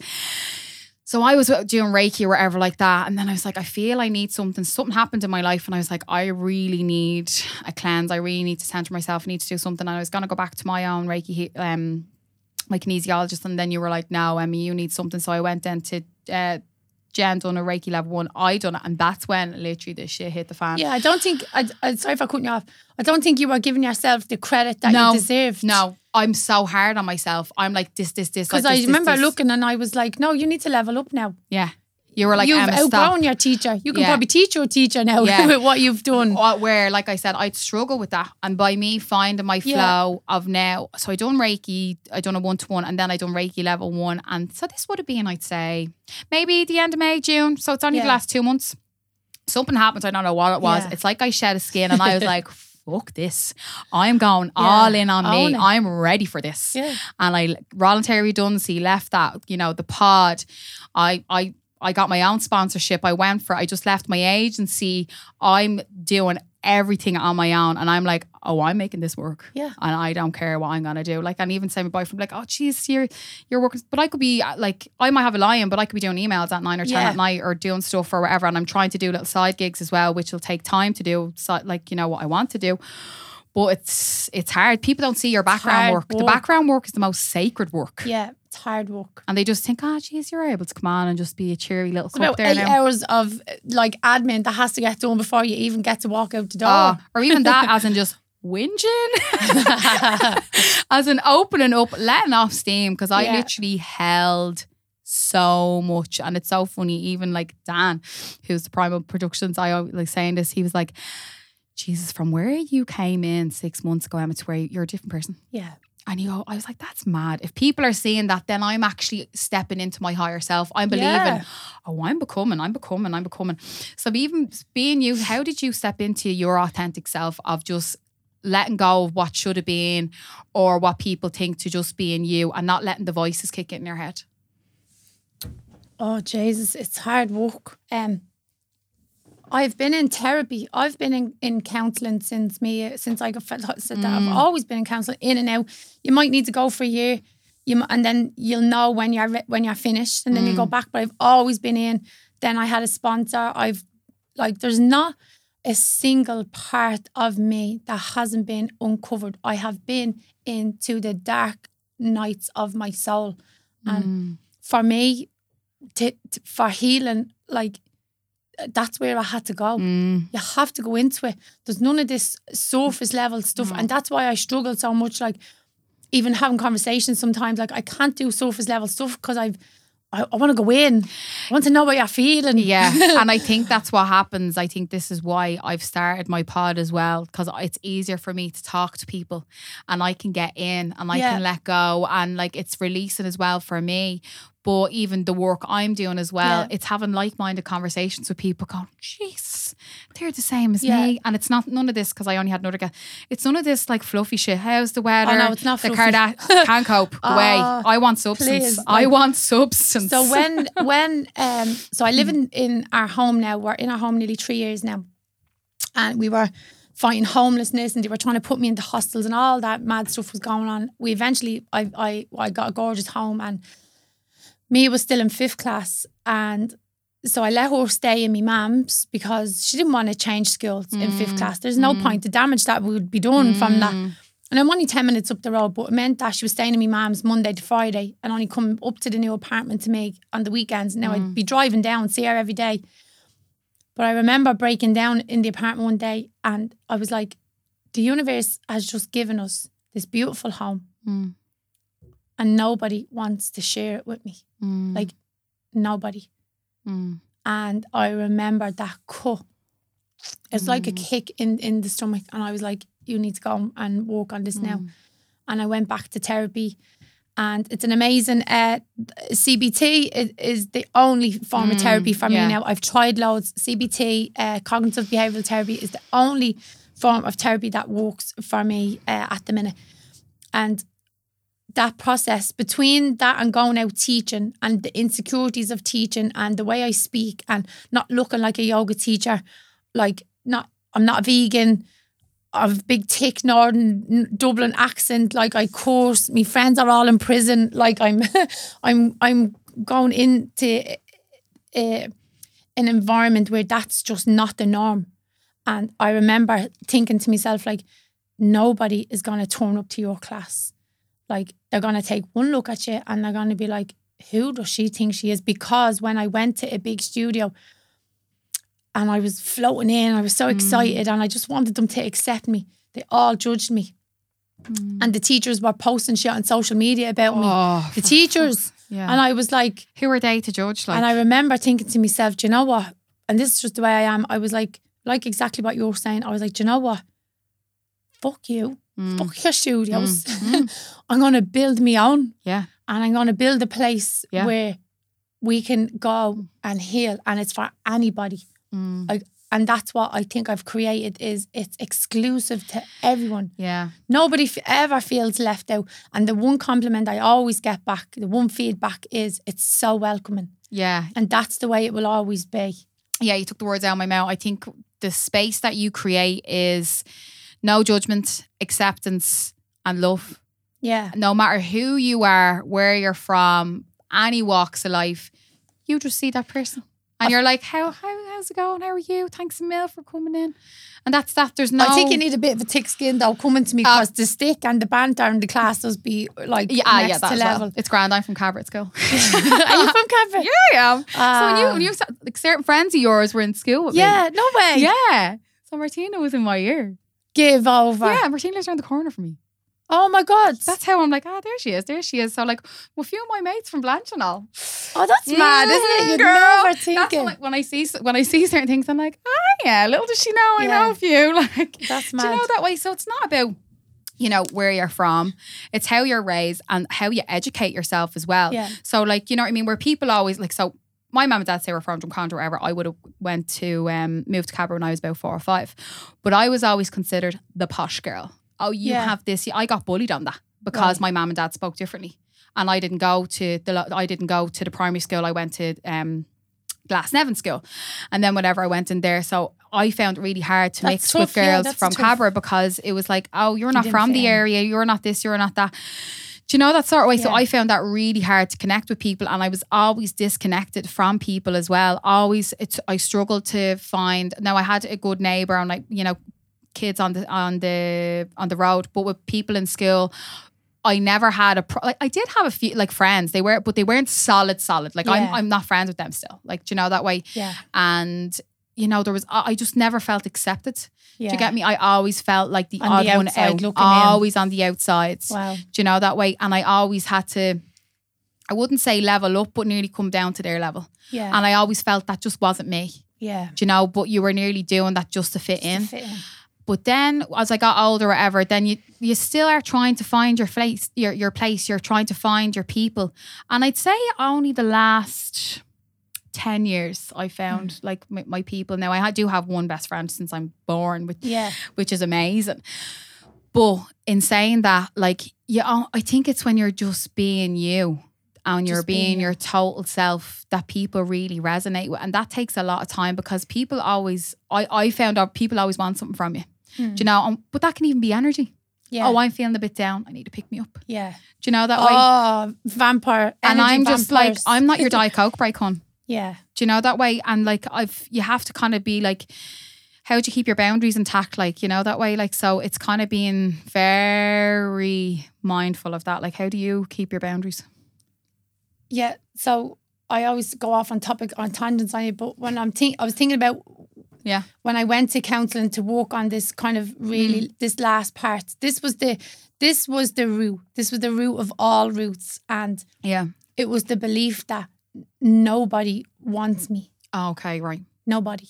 So I was doing Reiki or whatever like that. And then I was like, I feel I need something. Something happened in my life. And I was like, I really need a cleanse. I really need to center myself. I need to do something. And I was going to go back to my own Reiki, um, my kinesiologist. And then you were like, no, Emmy, you need something. So I went then to, uh, Jen done a Reiki level one. I done it. And that's when literally this shit hit the fan. Yeah, I don't think. I, I sorry for cutting you off. I don't think you were giving yourself the credit that No, you deserved. No, I'm so hard on myself. I'm like this, this, this. because like I remember this. looking and I was like, "No, you need to level up now. Yeah, you were like you've outgrown your teacher. You can Yeah. probably teach your teacher now Yeah. with what you've done." Where, like I said, I'd struggle with that, and by me finding my Yeah. flow of now, so I done Reiki, I done a one to one, and then I done Reiki level one, and so this would have been, I'd say, maybe the end of May, June. So it's only the last two months. Something happened. I don't know what it was. Yeah. It's like I shed a skin, and I was like. Fuck this. I'm going all in on me. it. I'm ready for this. Yeah. and I voluntary redundancy left that you know the pod I I I got my own sponsorship. I went for I just left my agency. I'm doing everything on my own and I'm like oh I'm making this work. Yeah. and I don't care what I'm gonna do. Like and even say my boyfriend like oh geez you're you're working but I could be uh, like I might have a lion but I could be doing emails at nine or ten Yeah. at night or doing stuff or whatever and I'm trying to do little side gigs as well which will take time to do so, like you know what I want to do. But it's it's hard. People don't see your background hard work. The background work is the most sacred work. Yeah, it's hard work. and they just think, ah, oh, geez, you're able to come on and just be a cheery little It's cook about there eight now. hours of like admin that has to get done before you even get to walk out the door. Oh, or even that, as in just whinging, as in opening up, letting off steam. Because I Yeah. literally held so much, and it's so funny. Even like Dan, who's the Primal Productions, I always like saying this. He was like, "Jesus, from where you came in six months ago, Emma, to where you're a different person." yeah, And you go, I was like, that's mad. If people are seeing that, then I'm actually stepping into my higher self. I'm believing, Yeah. oh, I'm becoming, I'm becoming, I'm becoming. So even being you, how did you step into your authentic self of just letting go of what should have been or what people think to just being you and not letting the voices kick it in your head? Oh Jesus, it's hard work. Um, I've been in therapy. I've been in, in counselling since me since I got said that. I've mm. always been in counselling, in and out. You might need to go for a year, you and then you'll know when you're when you're finished, and then you go mm. back. But I've always been in. Then I had a sponsor. I've like there's not a single part of me that hasn't been uncovered. I have been into the dark nights of my soul, and mm. for me, to, to- for healing, like that's where I had to go. Mm. You have to go into it. There's none of this surface level stuff, and that's why I struggle so much. Like even having conversations sometimes, like I can't do surface level stuff because I've. I, I want to go in. I want to know what you're feeling. Yeah, and I think that's what happens. I think this is why I've started my pod as well because it's easier for me to talk to people, and I can get in and I Yeah. can let go, and like it's releasing as well for me. But even the work I'm doing as well, Yeah. it's having like-minded conversations with people. Going, jeez, they're the same as Yeah. me, and it's not none of this because I only had another guy. It's none of this like fluffy shit. How's the weather? Oh, no, it's not the fluffy. Can't cope. Away. Oh, I want substance. please, I want substance. So when when um so I live in in our home now. We're in our home nearly three years now, and we were fighting homelessness, and they were trying to put me into hostels, and all that mad stuff was going on. We eventually I I I got a gorgeous home, and me was still in fifth class, and so I let her stay in my mum's because she didn't want to change schools in fifth class. There's no point. The damage that would be done from that. And I'm only 10 minutes up the road, but it meant that she was staying in my mum's Monday to Friday and only come up to the new apartment to me on the weekends. Now I'd be driving down, see her every day. But I remember breaking down in the apartment one day and I was like, the universe has just given us this beautiful home Mm. and nobody wants to share it with me. Mm. Like, nobody. Mm. And I remember that cut. It's like a kick in, in the stomach. And I was like, you need to go and walk on this now. And I went back to therapy. And it's an amazing uh, CBT is, is the only form of therapy for yeah. me now. I've tried loads. CBT, uh, cognitive behavioral therapy, is the only form of therapy that works for me uh, at the minute. And that process between that and going out teaching and the insecurities of teaching and the way I speak and not looking like a yoga teacher, like not I'm not vegan. I've big thick northern Dublin accent, like I course. My friends are all in prison. Like I'm I'm I'm going into uh, an environment where that's just not the norm. And I remember thinking to myself, like, nobody is gonna turn up to your class like they're gonna take one look at you and they're gonna be like, who does she think she is? Because when I went to a big studio and I was floating in, I was so mm. excited and I just wanted them to accept me. They all judged me. Mm. And the teachers were posting shit on social media about me. Oh, The teachers. Yeah. And I was like, Who are they to judge? Like, and I remember thinking to myself, do you know what? And this is just the way I am. I was like, like exactly what you were saying. I was like, do you know what? Fuck you. Mm. Fuck your studios. Mm. I'm going to build me own yeah, and I'm going to build a place Yeah. where we can go and heal and it's for anybody. Mm. Like, and that's what I think I've created is it's exclusive to everyone. yeah, Nobody f- ever feels left out. And the one compliment I always get back, the one feedback is it's so welcoming. yeah, And that's the way it will always be. yeah. You took the words out of my mouth. I think the space that you create is no judgment, acceptance, and love. Yeah. No matter who you are, where you're from, any walks of life, you just see that person. And you're like, how, how how's it going? How are you? Thanks a mil for coming in. And that's that. There's no I think you need a bit of a thick skin though coming to me Uh, because the stick and the banter in the class does be like yeah, ah, next yeah, that to as well. It's grand. I'm from Cabra School. Are you from Cavan? yeah, I am. so when you Ah. when you like certain friends of yours were in school with me. Yeah, no way. Yeah. So Martina was in my ear. Give over. Yeah, Martina lives around the corner from me. Oh my God. That's how I'm like, ah, there she is, there she is. So like, well, a few of my mates from Blanch and all. oh, that's mad, isn't it? You'd girl. never think That's it. like, when I see when I see certain things, I'm like, ah, yeah. Little does she know, I Yeah. know a few. Like, That's mad. do you know that way? So it's not about you know where you're from. It's how you're raised and how you educate yourself as well. Yeah. So like, you know what I mean? Where people always like so. My mum and dad say we're from Drumcondra or whatever. I would have went to um, move to Cabra when I was about four or five, but I was always considered the posh girl. Oh, you Yeah. have this. I got bullied on that because Right. my mom and dad spoke differently, and I didn't go to the I didn't go to the primary school. I went to um, Glasnevin School, and then whenever I went in there, so I found it really hard to That's mix tough, with girls that's from tough. Cabra because it was like, oh, you're not didn't from the in. area, you're not this, you're not that. Do you know that sort of way? So I found that really hard to connect with people, and I was always disconnected from people as well. Always, it's I struggled to find. Now I had a good neighbor, and like you know, kids on the on the on the road, but with people in school. I never had a pro- like I did have a few like friends. They were, but they weren't solid, solid. Like Yeah. I'm, I'm not friends with them still. Like do you know that way. Yeah. And you know there was, I just never felt accepted. Yeah. Do you get me? I always felt like the On odd the one out, looking in. always on the outside. Wow. Do you know that way? And I always had to. I wouldn't say level up, but nearly come down to their level. Yeah. And I always felt that just wasn't me. yeah. Do you know? But you were nearly doing that just to fit in. To fit in. But then as I got older or whatever, then you you still are trying to find your place, your your place. You're trying to find your people. And I'd say only the last 10 years I found mm. like my, my people. Now I do have one best friend since I'm born, which Yeah. which is amazing. But in saying that, like, yeah, I think it's when you're just being you and you're being being your total self that people really resonate with. And that takes a lot of time because people always, I, I found out people always want something from you. Hmm. Do you know? Um, but that can even be energy. Yeah. Oh, I'm feeling a bit down. I need to pick me up. yeah. Do you know that way? Oh, vampire. and I'm just like. I'm not your Diet Coke break hon. yeah. Do you know that way? And like I've you have to kind of be like, how do you keep your boundaries intact? Like, you know, that way. Like so it's kind of being very mindful of that. Like, how do you keep your boundaries? Yeah. So I always go off on topic on tangents on it, but when I'm think I was thinking about Yeah. when I went to counselling to work on this kind of really Mm. this last part. This was the this was the root. This was the root of all roots. And Yeah. it was the belief that nobody wants me. Oh, okay, right. Nobody.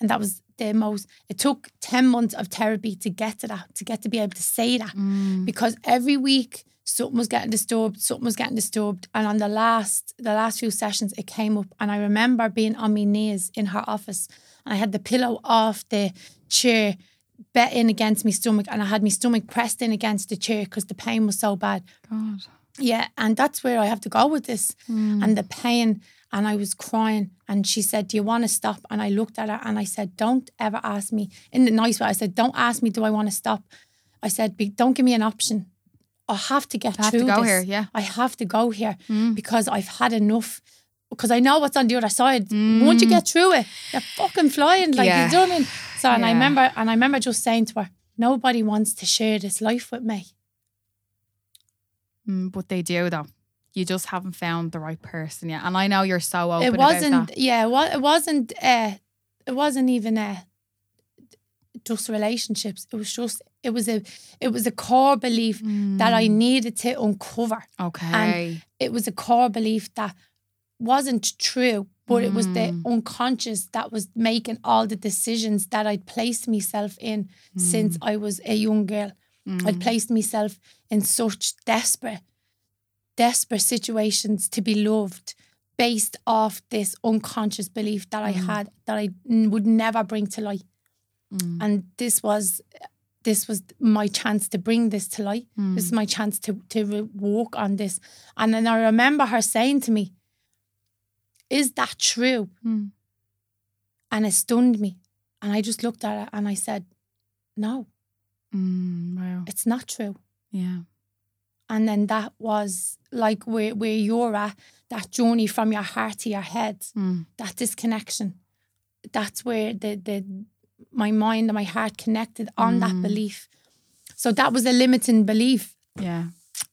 And that was the most it took 10 months of therapy to get to that, to get to be able to say that. Mm. because every week something was getting disturbed, something was getting disturbed. And on the last the last few sessions it came up and I remember being on my knees in her office I had the pillow off the chair bet in against my stomach and I had my stomach pressed in against the chair because the pain was so bad. God. Yeah, and that's where I have to go with this. Mm. And the pain and I was crying and she said, Do you want to stop? And I looked at her and I said, Don't ever ask me in the nice way. I said, Don't ask me, do I want to stop? I said, "Be- Don't give me an option. I have to get I have through to go this. here, yeah. I have to go here Mm. because I've had enough. Because I know what's on the other side. Once you get through it, you're fucking flying. Like Mm. Yeah. you know what I mean? So and I remember and I remember just saying to her, Nobody wants to share this life with me. Mm, but they do though. You just haven't found the right person yet. And I know you're so open it wasn't that. yeah, it, it wasn't uh it wasn't even uh just relationships. It was just it was a it was a core belief that I Mm. needed to uncover. Okay. and it was a core belief that wasn't true, but it was the Mm. unconscious that was making all the decisions that I'd placed myself in since I was a young girl. I'd Mm. placed myself in such desperate, desperate situations to be loved based off this unconscious belief that I Mm. had that I would never bring to light. Mm. And this was this was my chance to bring this to light. This is my chance to to walk on this. And then I remember her saying to me, "Is that true?" Mm. And it stunned me. And I just looked at it and I said, "No, Mm. Wow. it's not true." Yeah. And then that was like where where you're at, that journey from your heart to your head, Mm. that disconnection. That's where the the my mind and my heart connected on that Mm. belief. So that was a limiting belief. Yeah.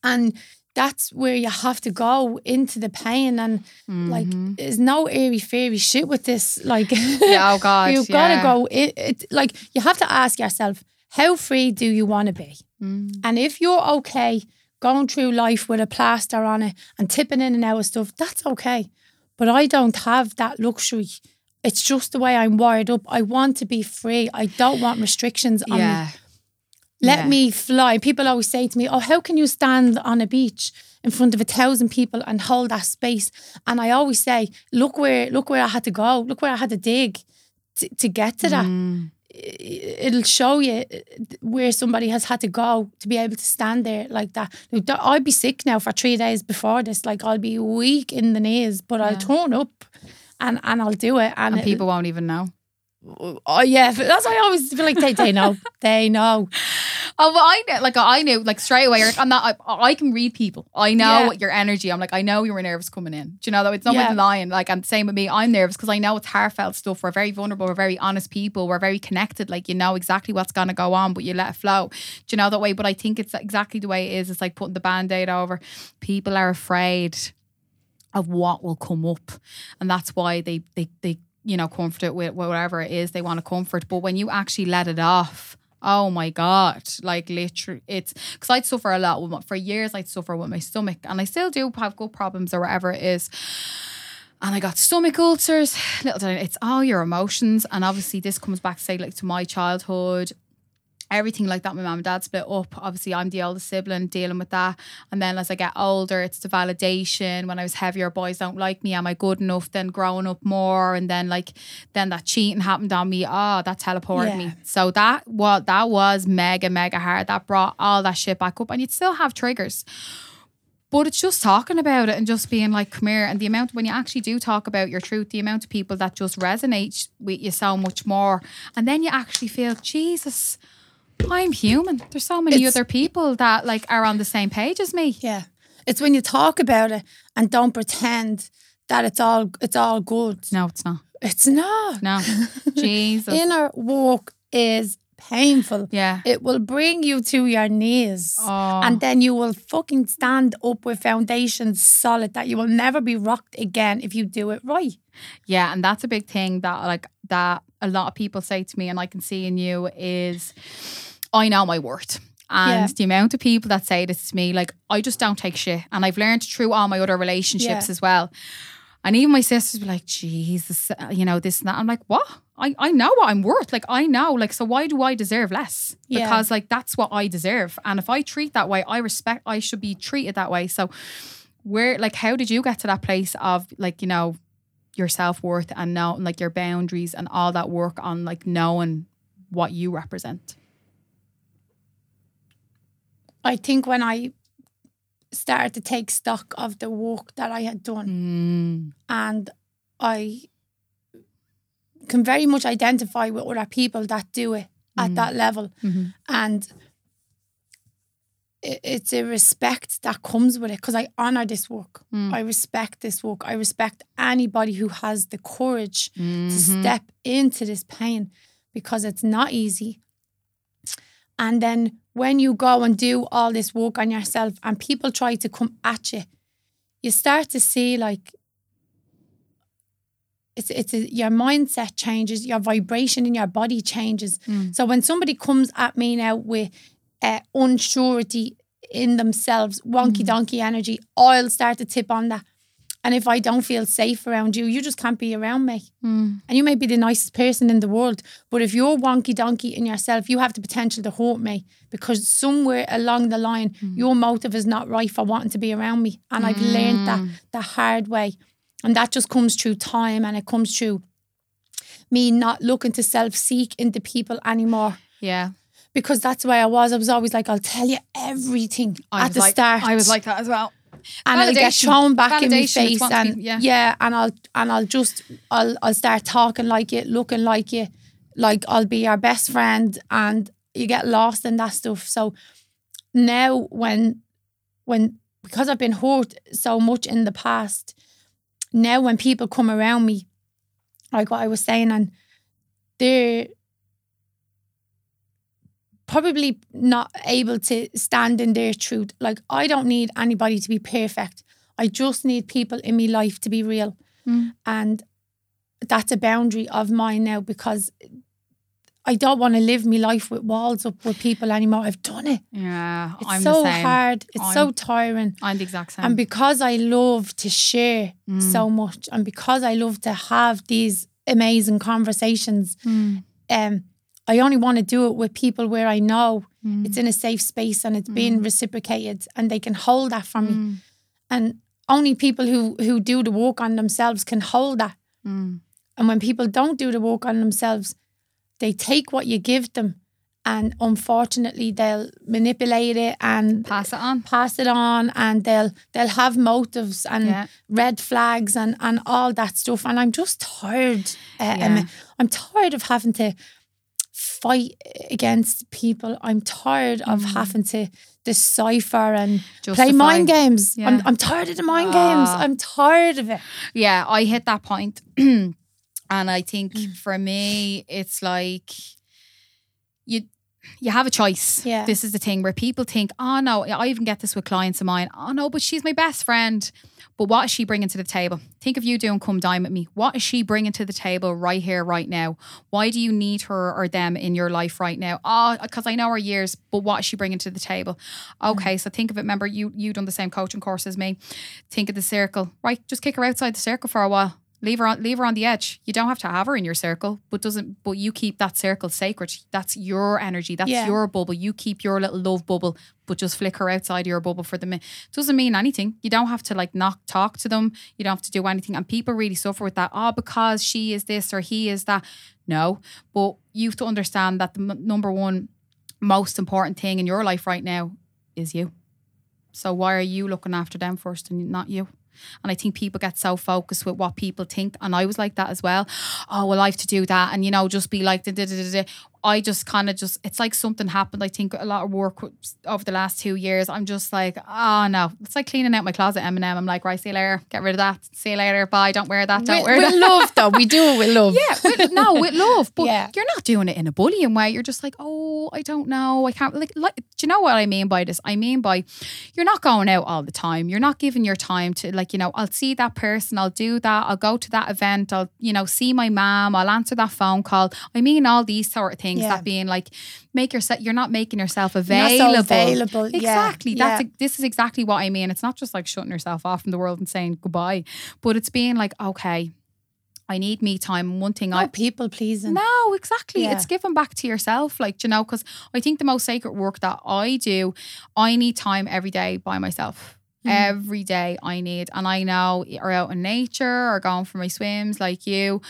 And that's where you have to go into the pain and like Mhm. there's no airy fairy shit with this. Like Yeah, oh God. you've gotta yeah. go it, it like you have to ask yourself, how free do you want to be? Mm. And if you're okay going through life with a plaster on it and tipping in and out of stuff, that's okay. But I don't have that luxury. It's just the way I'm wired up. I want to be free. I don't want restrictions on me. Let Yeah. me fly. People always say to me, Oh, how can you stand on a beach in front of a thousand people and hold that space? And I always say, Look where look where I had to go, look where I had to dig to, to get to that. Mm. It'll show you uh, where somebody has had to go to be able to stand there like that. I'd be sick now for three days before this. Like I'll be weak in the knees, but I'll Yeah. turn up and, and I'll do it. And, And people won't even know. Oh yeah, that's why I always feel like they, they know. they know. Oh, well, I know, like I knew, like straight away. Like, I'm not. I, I can read people. I know Yeah. your energy. I'm like, I know you were nervous coming in. Do you know that it's not Yeah. with lying? Like, and same with me. I'm nervous because I know it's heartfelt stuff. We're very vulnerable. We're very honest people. We're very connected. Like, you know exactly what's gonna go on, but you let it flow. Do you know that way? But I think it's exactly the way it is. It's like putting the band-aid over. People are afraid of what will come up, and that's why they they they you know comfort it with whatever it is they want to comfort. But when you actually let it off. Oh my god! Like literally, it's because I'd suffer a lot with my, for years. I'd suffer with my stomach, and I still do have gut problems or whatever it is. And I got stomach ulcers. Little, it's all your emotions, and obviously this comes back say like to my childhood, everything like that. My mom and dad split up. Obviously, I'm the oldest sibling dealing with that. And then as I get older, it's the validation. When I was heavier, boys don't like me. Am I good enough? Then growing up more, and then like then that cheating happened on me. Oh, that teleported Yeah. me. So that what that was mega mega hard. That brought all that shit back up, and you'd still have triggers. But it's just talking about it and just being like, come here. And the amount, when you actually do talk about your truth, the amount of people that just resonate with you so much more. And then you actually feel, Jesus, I'm human. There's so many It's- other people that like are on the same page as me. Yeah. It's when you talk about it and don't pretend that it's all it's all good. No, it's not. It's not. No. Jesus. Inner walk is painful. yeah. It will bring you to your knees. Oh. And then you will fucking stand up with foundations solid that you will never be rocked again if you do it right. Yeah, and that's a big thing that like that a lot of people say to me, and I can see in you is, I know my worth. And Yeah. the amount of people that say this to me, like I just don't take shit, and I've learned through all my other relationships Yeah. as well. And even my sisters be like, Jesus, you know this and that. I'm like, what? I, I know what I'm worth. Like I know. Like so, why do I deserve less? Yeah. Because like that's what I deserve. And if I treat that way, I respect. I should be treated that way. So, where like how did you get to that place of like you know your self worth and know like your boundaries and all that work on like knowing what you represent. I think when I started to take stock of the work that I had done Mm. and I can very much identify with other people that do it at Mm. that level. Mhm. And it's a respect that comes with it because I honor this work. Mm. I respect this work. I respect anybody who has the courage to Mhm. step into this pain because it's not easy. And then when you go and do all this work on yourself and people try to come at you, you start to see like it's it's a, your mindset changes, your vibration in your body changes. Mm. So when somebody comes at me now with uh, unsurety in themselves, wonky donkey energy, I'll start to tip on that. And if I don't feel safe around you, you just can't be around me. Mm. And you may be the nicest person in the world, but if you're wonky donkey in yourself, you have the potential to hurt me because somewhere along the line, your motive is not right for wanting to be around me. And I've learned that the hard way. And that just comes through time and it comes through me not looking to self seek into people anymore. Yeah. Because that's where I was. I was always like, I'll tell you everything I at the like, start I was like that as well. And it'll get thrown back in my face and yeah. yeah. and I'll and I'll just I'll I'll start talking like it, looking like you like I'll be your best friend and you get lost in that stuff so now when when because I've been hurt so much in the past now when people come around me like what I was saying and they're probably not able to stand in their truth. Like I don't need anybody to be perfect. I just need people in my life to be real. Mm. And that's a boundary of mine now because I don't want to live my life with walls up with people anymore. I've done it. Yeah. It's I'm so hard. It's so I'm- tiring. I'm the exact same. And because I love to share Mm. so much and because I love to have these amazing conversations, Mm. um, I only want to do it with people where I know Mm. it's in a safe space and it's being reciprocated and they can hold that from me. Mm. And only people who who do the work on themselves can hold that. Mm. And when people don't do the work on themselves, they take what you give them and unfortunately they'll manipulate it and Pass it on. pass it on and they'll they'll have motives and Yeah. red flags and and all that stuff and I'm just tired uh, Yeah. I'm, I'm tired of having to fight against people. I'm tired of Mm. having to decipher and play Justify. mind games. I'm, I'm tired of the mind games. Ah. I'm tired of it. Yeah, I hit that point. and I think Mm. for me, it's like you you have a choice. Yeah. This is the thing where people think, oh no, I even get this with clients of mine. Oh no, but she's my best friend. But what is she bringing to the table? Think of you doing come dine with me. What is she bringing to the table right here, right now? Why do you need her or them in your life right now? Ah, oh, because I know her years, but what is she bringing to the table? Mm. Okay, so think of it. Remember, you you done the same coaching course as me. Think of the circle, right? Just kick her outside the circle for a while. Leave her on, leave her on the edge. You don't have to have her in your circle, but doesn't. But you keep that circle sacred. That's your energy. That's Yeah. your bubble. You keep your little love bubble, but just flick her outside your bubble for the minute. Doesn't mean anything. You don't have to like not talk to them. You don't have to do anything. And people really suffer with that. Oh, because she is this or he is that. No, but you have to understand that the m- number one most important thing in your life right now is you. So why are you looking after them first and not you? And I think people get so focused with what people think. And I was like that as well. Oh, well, I have to do that. And, you know, just be like, da, da, da. I just kind of just, it's like something happened. I think a lot of work over the last two years. I'm just like, oh, no. It's like cleaning out my closet, Eminem. I'm like, right, see you later. Get rid of that. See you later. Bye. Don't wear that. Don't with, wear with that. love, though. We do it with love. Yeah, with, no, with love. But Yeah. you're not doing it in a bullying way. You're just like, oh, I don't know. I can't. Like, like, do you know what I mean by this? I mean by you're not going out all the time. You're not giving your time to, like, you know, I'll see that person. I'll do that. I'll go to that event. I'll, you know, see my mom. I'll answer that phone call. I mean, all these sort of things Yeah. that being like, make yourself, you're not making yourself Not available. so available. yeah, Exactly. That's yeah. a, this is exactly what I mean. It's not just like shutting yourself off from the world and saying goodbye, but it's being like, okay, I need me time. One thing I people pleasing. no, exactly. Yeah. It's giving back to yourself, like you know, because I think the most sacred work that I do, I need time every day by myself. Mhm. Every day I need, and I know or out in nature or going for my swims, like you.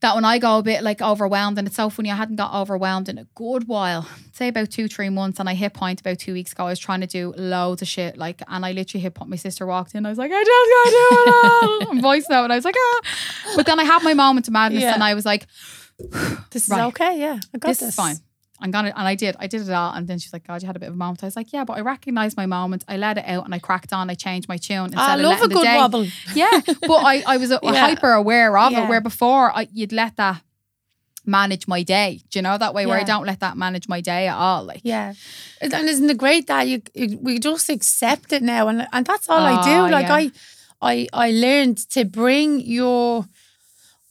That when I go a bit like overwhelmed, and it's so funny, I hadn't got overwhelmed in a good while, say about two, three months, and I hit point about two weeks ago. I was trying to do loads of shit, like, and I literally hit point. My sister walked in, I was like, I just gotta do it all. And voice note, and I was like, ah. But then I had my moment of madness, Yeah. and I was like, This is Right. okay. Yeah, I got this, this. is fine. I'm gonna and I did. I did it all. And then she's like, God, you had a bit of a moment. I was like, Yeah, but I recognized my moment. I let it out and I cracked on. I changed my tune instead I love a good day. wobble. Yeah. But I, I was uh, Yeah. hyper aware of Yeah. it. Where before I, you'd let that manage my day. Do you know that way? Where I don't let that manage my day at all. Like Yeah, and isn't it great that you, you we just accept it now, and and that's all I Oh, do. Like yeah. I, I, I learned to bring your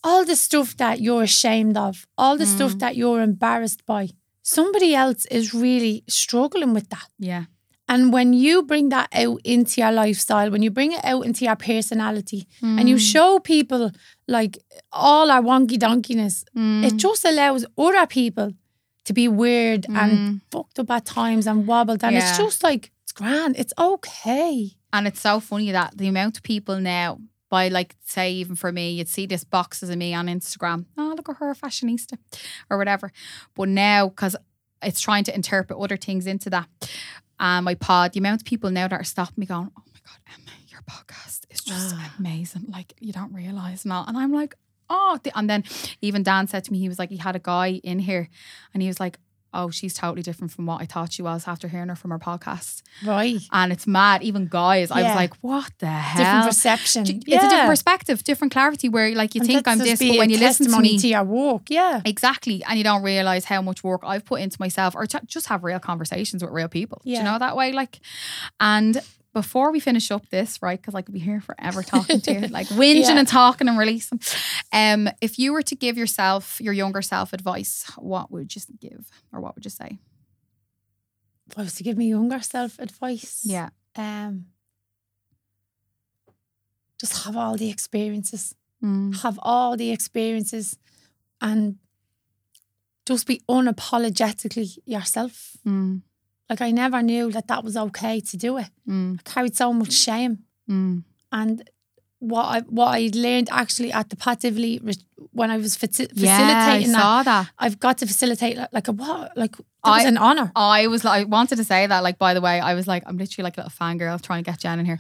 all the stuff that you're ashamed of, all the stuff Mm. that you're embarrassed by. Somebody else is really struggling with that. Yeah. And when you bring that out into your lifestyle, when you bring it out into your personality, and you Mm. show people like all our wonky donkiness, Mm. it just allows other people to be weird and Mm. fucked up at times and wobbled. And it's just like, it's grand. It's okay. And it's so funny that the amount of people now, by like, say, even for me, you'd see this boxes of me on Instagram. Oh, look at her, fashionista, or whatever. But now, because it's trying to interpret other things into that, um, my pod, the amount of people now that are stopping me going, oh my God, Emma, your podcast is just Ah. amazing. Like, you don't realize and all. And I'm like, oh, and then even Dan said to me, he was like, he had a guy in here and he was like, oh, she's totally different from what I thought she was after hearing her from her podcast. Right. And it's mad. Even guys, I was like, what the hell? Different perception. J- yeah. It's a different perspective, different clarity where like you And think I'm just this, but when you listen to me, to your walk, yeah. exactly, and you don't realize how much work I've put into myself or to just have real conversations with real people. Do Yeah. you know that way? Like, and before we finish up this, right, because I could be here forever talking to you, like whinging Yeah. and talking and releasing. Um, if you were to give yourself, your younger self advice, what would you give or what would you say? If I was to give my younger self advice, Yeah. um, just have all the experiences. Mm. have all the experiences and just be unapologetically yourself. Mm. Like I never knew that that was okay to do it. Mm. I carried so much shame, Mm. and what I what I learned actually at the Pat Divilly when I was faci- Yeah, I facilitating that, that. I've got to facilitate like, like a what like that was an honor. I was like, I wanted to say that, like, by the way, I was like, I'm literally like a little fangirl trying to get Jen in here.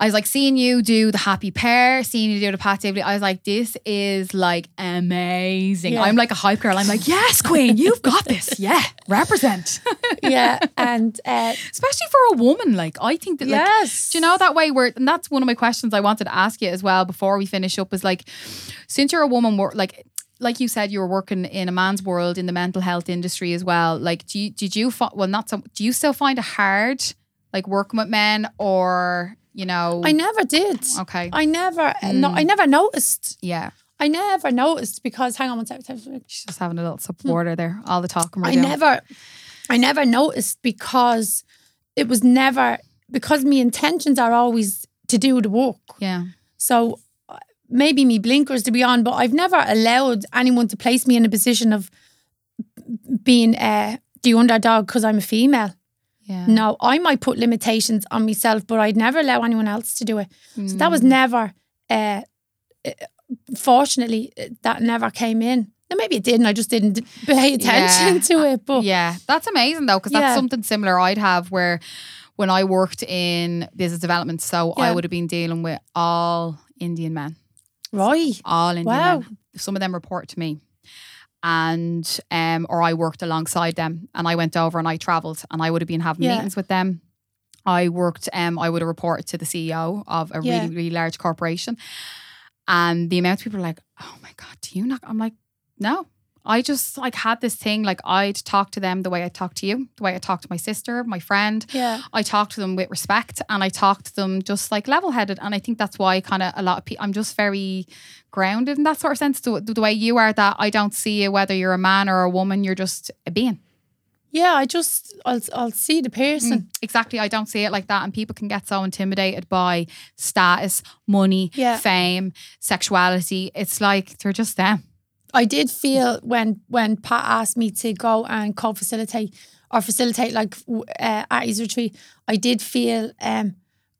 I was like seeing you do the Happy Pear, seeing you do the Pat Divilly. I was like, this is like amazing. Yeah. I'm like a hype girl. I'm like, yes, Queen, you've got this. Yeah, represent. yeah, and uh, Especially for a woman, like I think that. Like, yes, do you know that way where and that's one of my questions I wanted to ask you as well before we finish up is like since you're a woman like like you said you were working in a man's world in the mental health industry as well like do you did you well not so do you still find it hard like working with men or you know I never did. okay I never, no, I never noticed. yeah I never noticed because hang on one second. she's just having a little supporter there all the talking I doing never, I never noticed because it was never because my intentions are always to do the work. yeah So uh, maybe me blinkers to be on, but I've never allowed anyone to place me in a position of being uh, the underdog because I'm a female. Yeah No, I might put limitations on myself, but I'd never allow anyone else to do it. So that Mm. was never, uh, uh, fortunately, uh, that never came in. Now, maybe it did, and I just didn't pay attention Yeah. to it. But Yeah, that's amazing though, because that's Yeah. something similar I'd have where when I worked in business development, so I would have been dealing with all Indian men, right, all Indian Wow. men. Some of them report to me. And um, or I worked alongside them and I went over and I travelled and I would have been having Yeah. meetings with them. I worked um I would have reported to the CEO of a Yeah. really, really large corporation. And the amount of people are like, oh my God, do you not? I'm like, no. I just like had this thing like I'd talk to them the way I talk to you, the way I talk to my sister, my friend. yeah, I talk to them with respect and I talk to them just like level headed. And I think that's why kind of a lot of people, I'm just very grounded in that sort of sense. The, the way you are, that I don't see you, whether you're a man or a woman, you're just a being. yeah. I just I'll I'll see the person. Mm, exactly. I don't see it like that. And people can get so intimidated by status, money, Yeah. fame, sexuality. It's like they're just them. I did feel when when Pat asked me to go and co-facilitate or facilitate like uh, at his retreat, I did feel um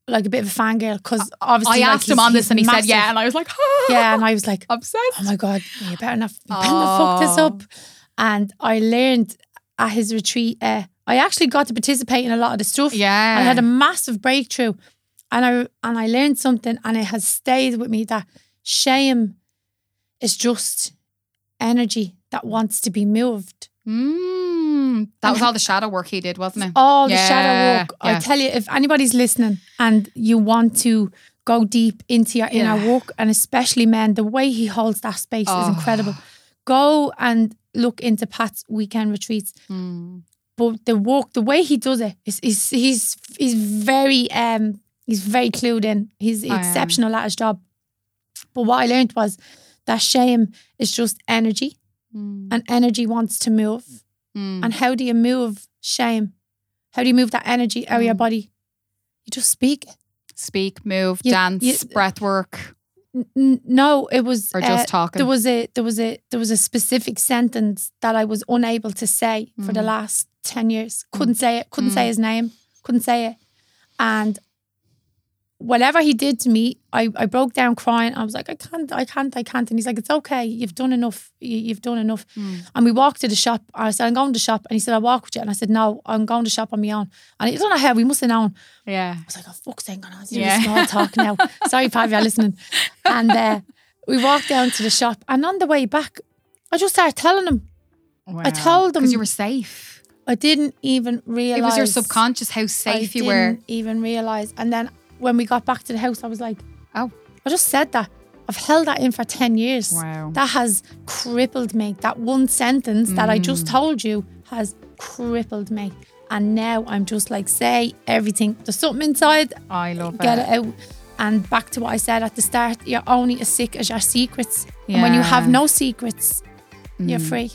like a bit of a fangirl because obviously I like, asked him on this and he massive. said, yeah. And I was like, yeah, and I was like, obsessed. oh my god, you better not, you better not fuck this up. And I learned at his retreat, uh, I actually got to participate in a lot of the stuff. Yeah. I had a massive breakthrough, and I and I learned something, and it has stayed with me that shame is just energy that wants to be moved. Mm, that was all the shadow work he did, wasn't it? All the shadow work. yeah. I tell you, if anybody's listening and you want to go deep into your inner Yeah. work, and especially men, the way he holds that space Oh. is incredible. Go and look into Pat's weekend retreats. Mm. But the work, the way he does it, is is he's he's very um he's very clued in. He's yeah. exceptional at his job. But what I learned was that shame is just energy, Mm. and energy wants to move. Mm. And how do you move shame? How do you move that energy out of your Mm. body? You just speak. Speak, move, You- dance, you- breath work, N- no, it was or just uh, talking. there was a there was a there was a specific sentence that I was unable to say for the Mm. last ten years. Couldn't say it. Couldn't Mm. say his name. Couldn't say it. And whatever he did to me, I, I broke down crying. I was like, I can't, I can't, I can't. And he's like, it's okay. You've done enough. You, you've done enough. Mm. And we walked to the shop. I said, I'm going to the shop. And he said, I'll walk with you. And I said, no, I'm going to shop on my own. And I don't know how. We must have known. yeah. I was like, oh, fuck's sake, I'm going Yeah. small talk now. Sorry, Pav, you're listening. And uh, we walked down to the shop. And on the way back, I just started telling him. I told him. because you were safe. I didn't even realize It was your subconscious how safe I you were. didn't even realize. And then when we got back to the house, I was like, Oh. I just said that. I've held that in for 10 years. Wow. That has crippled me. That one sentence that I just Mm. told you has crippled me. And now I'm just like, say everything. There's something inside, I love get it. it out. And back to what I said at the start, you're only as sick as your secrets. And when you have no secrets, you're Mm. free.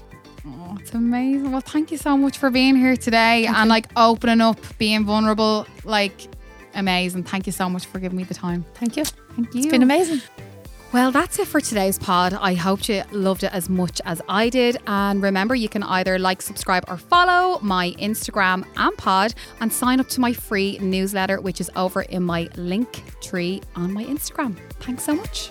Oh, it's amazing. Well, thank you so much for being here today and like opening up, being vulnerable. Like, amazing. Thank you so much for giving me the time. Thank you. Thank you. It's been amazing. Well, that's it for today's pod. I hope you loved it as much as I did. And remember, you can either like, subscribe, or follow my Instagram and pod and sign up to my free newsletter, which is over in my link tree on my Instagram. Thanks so much.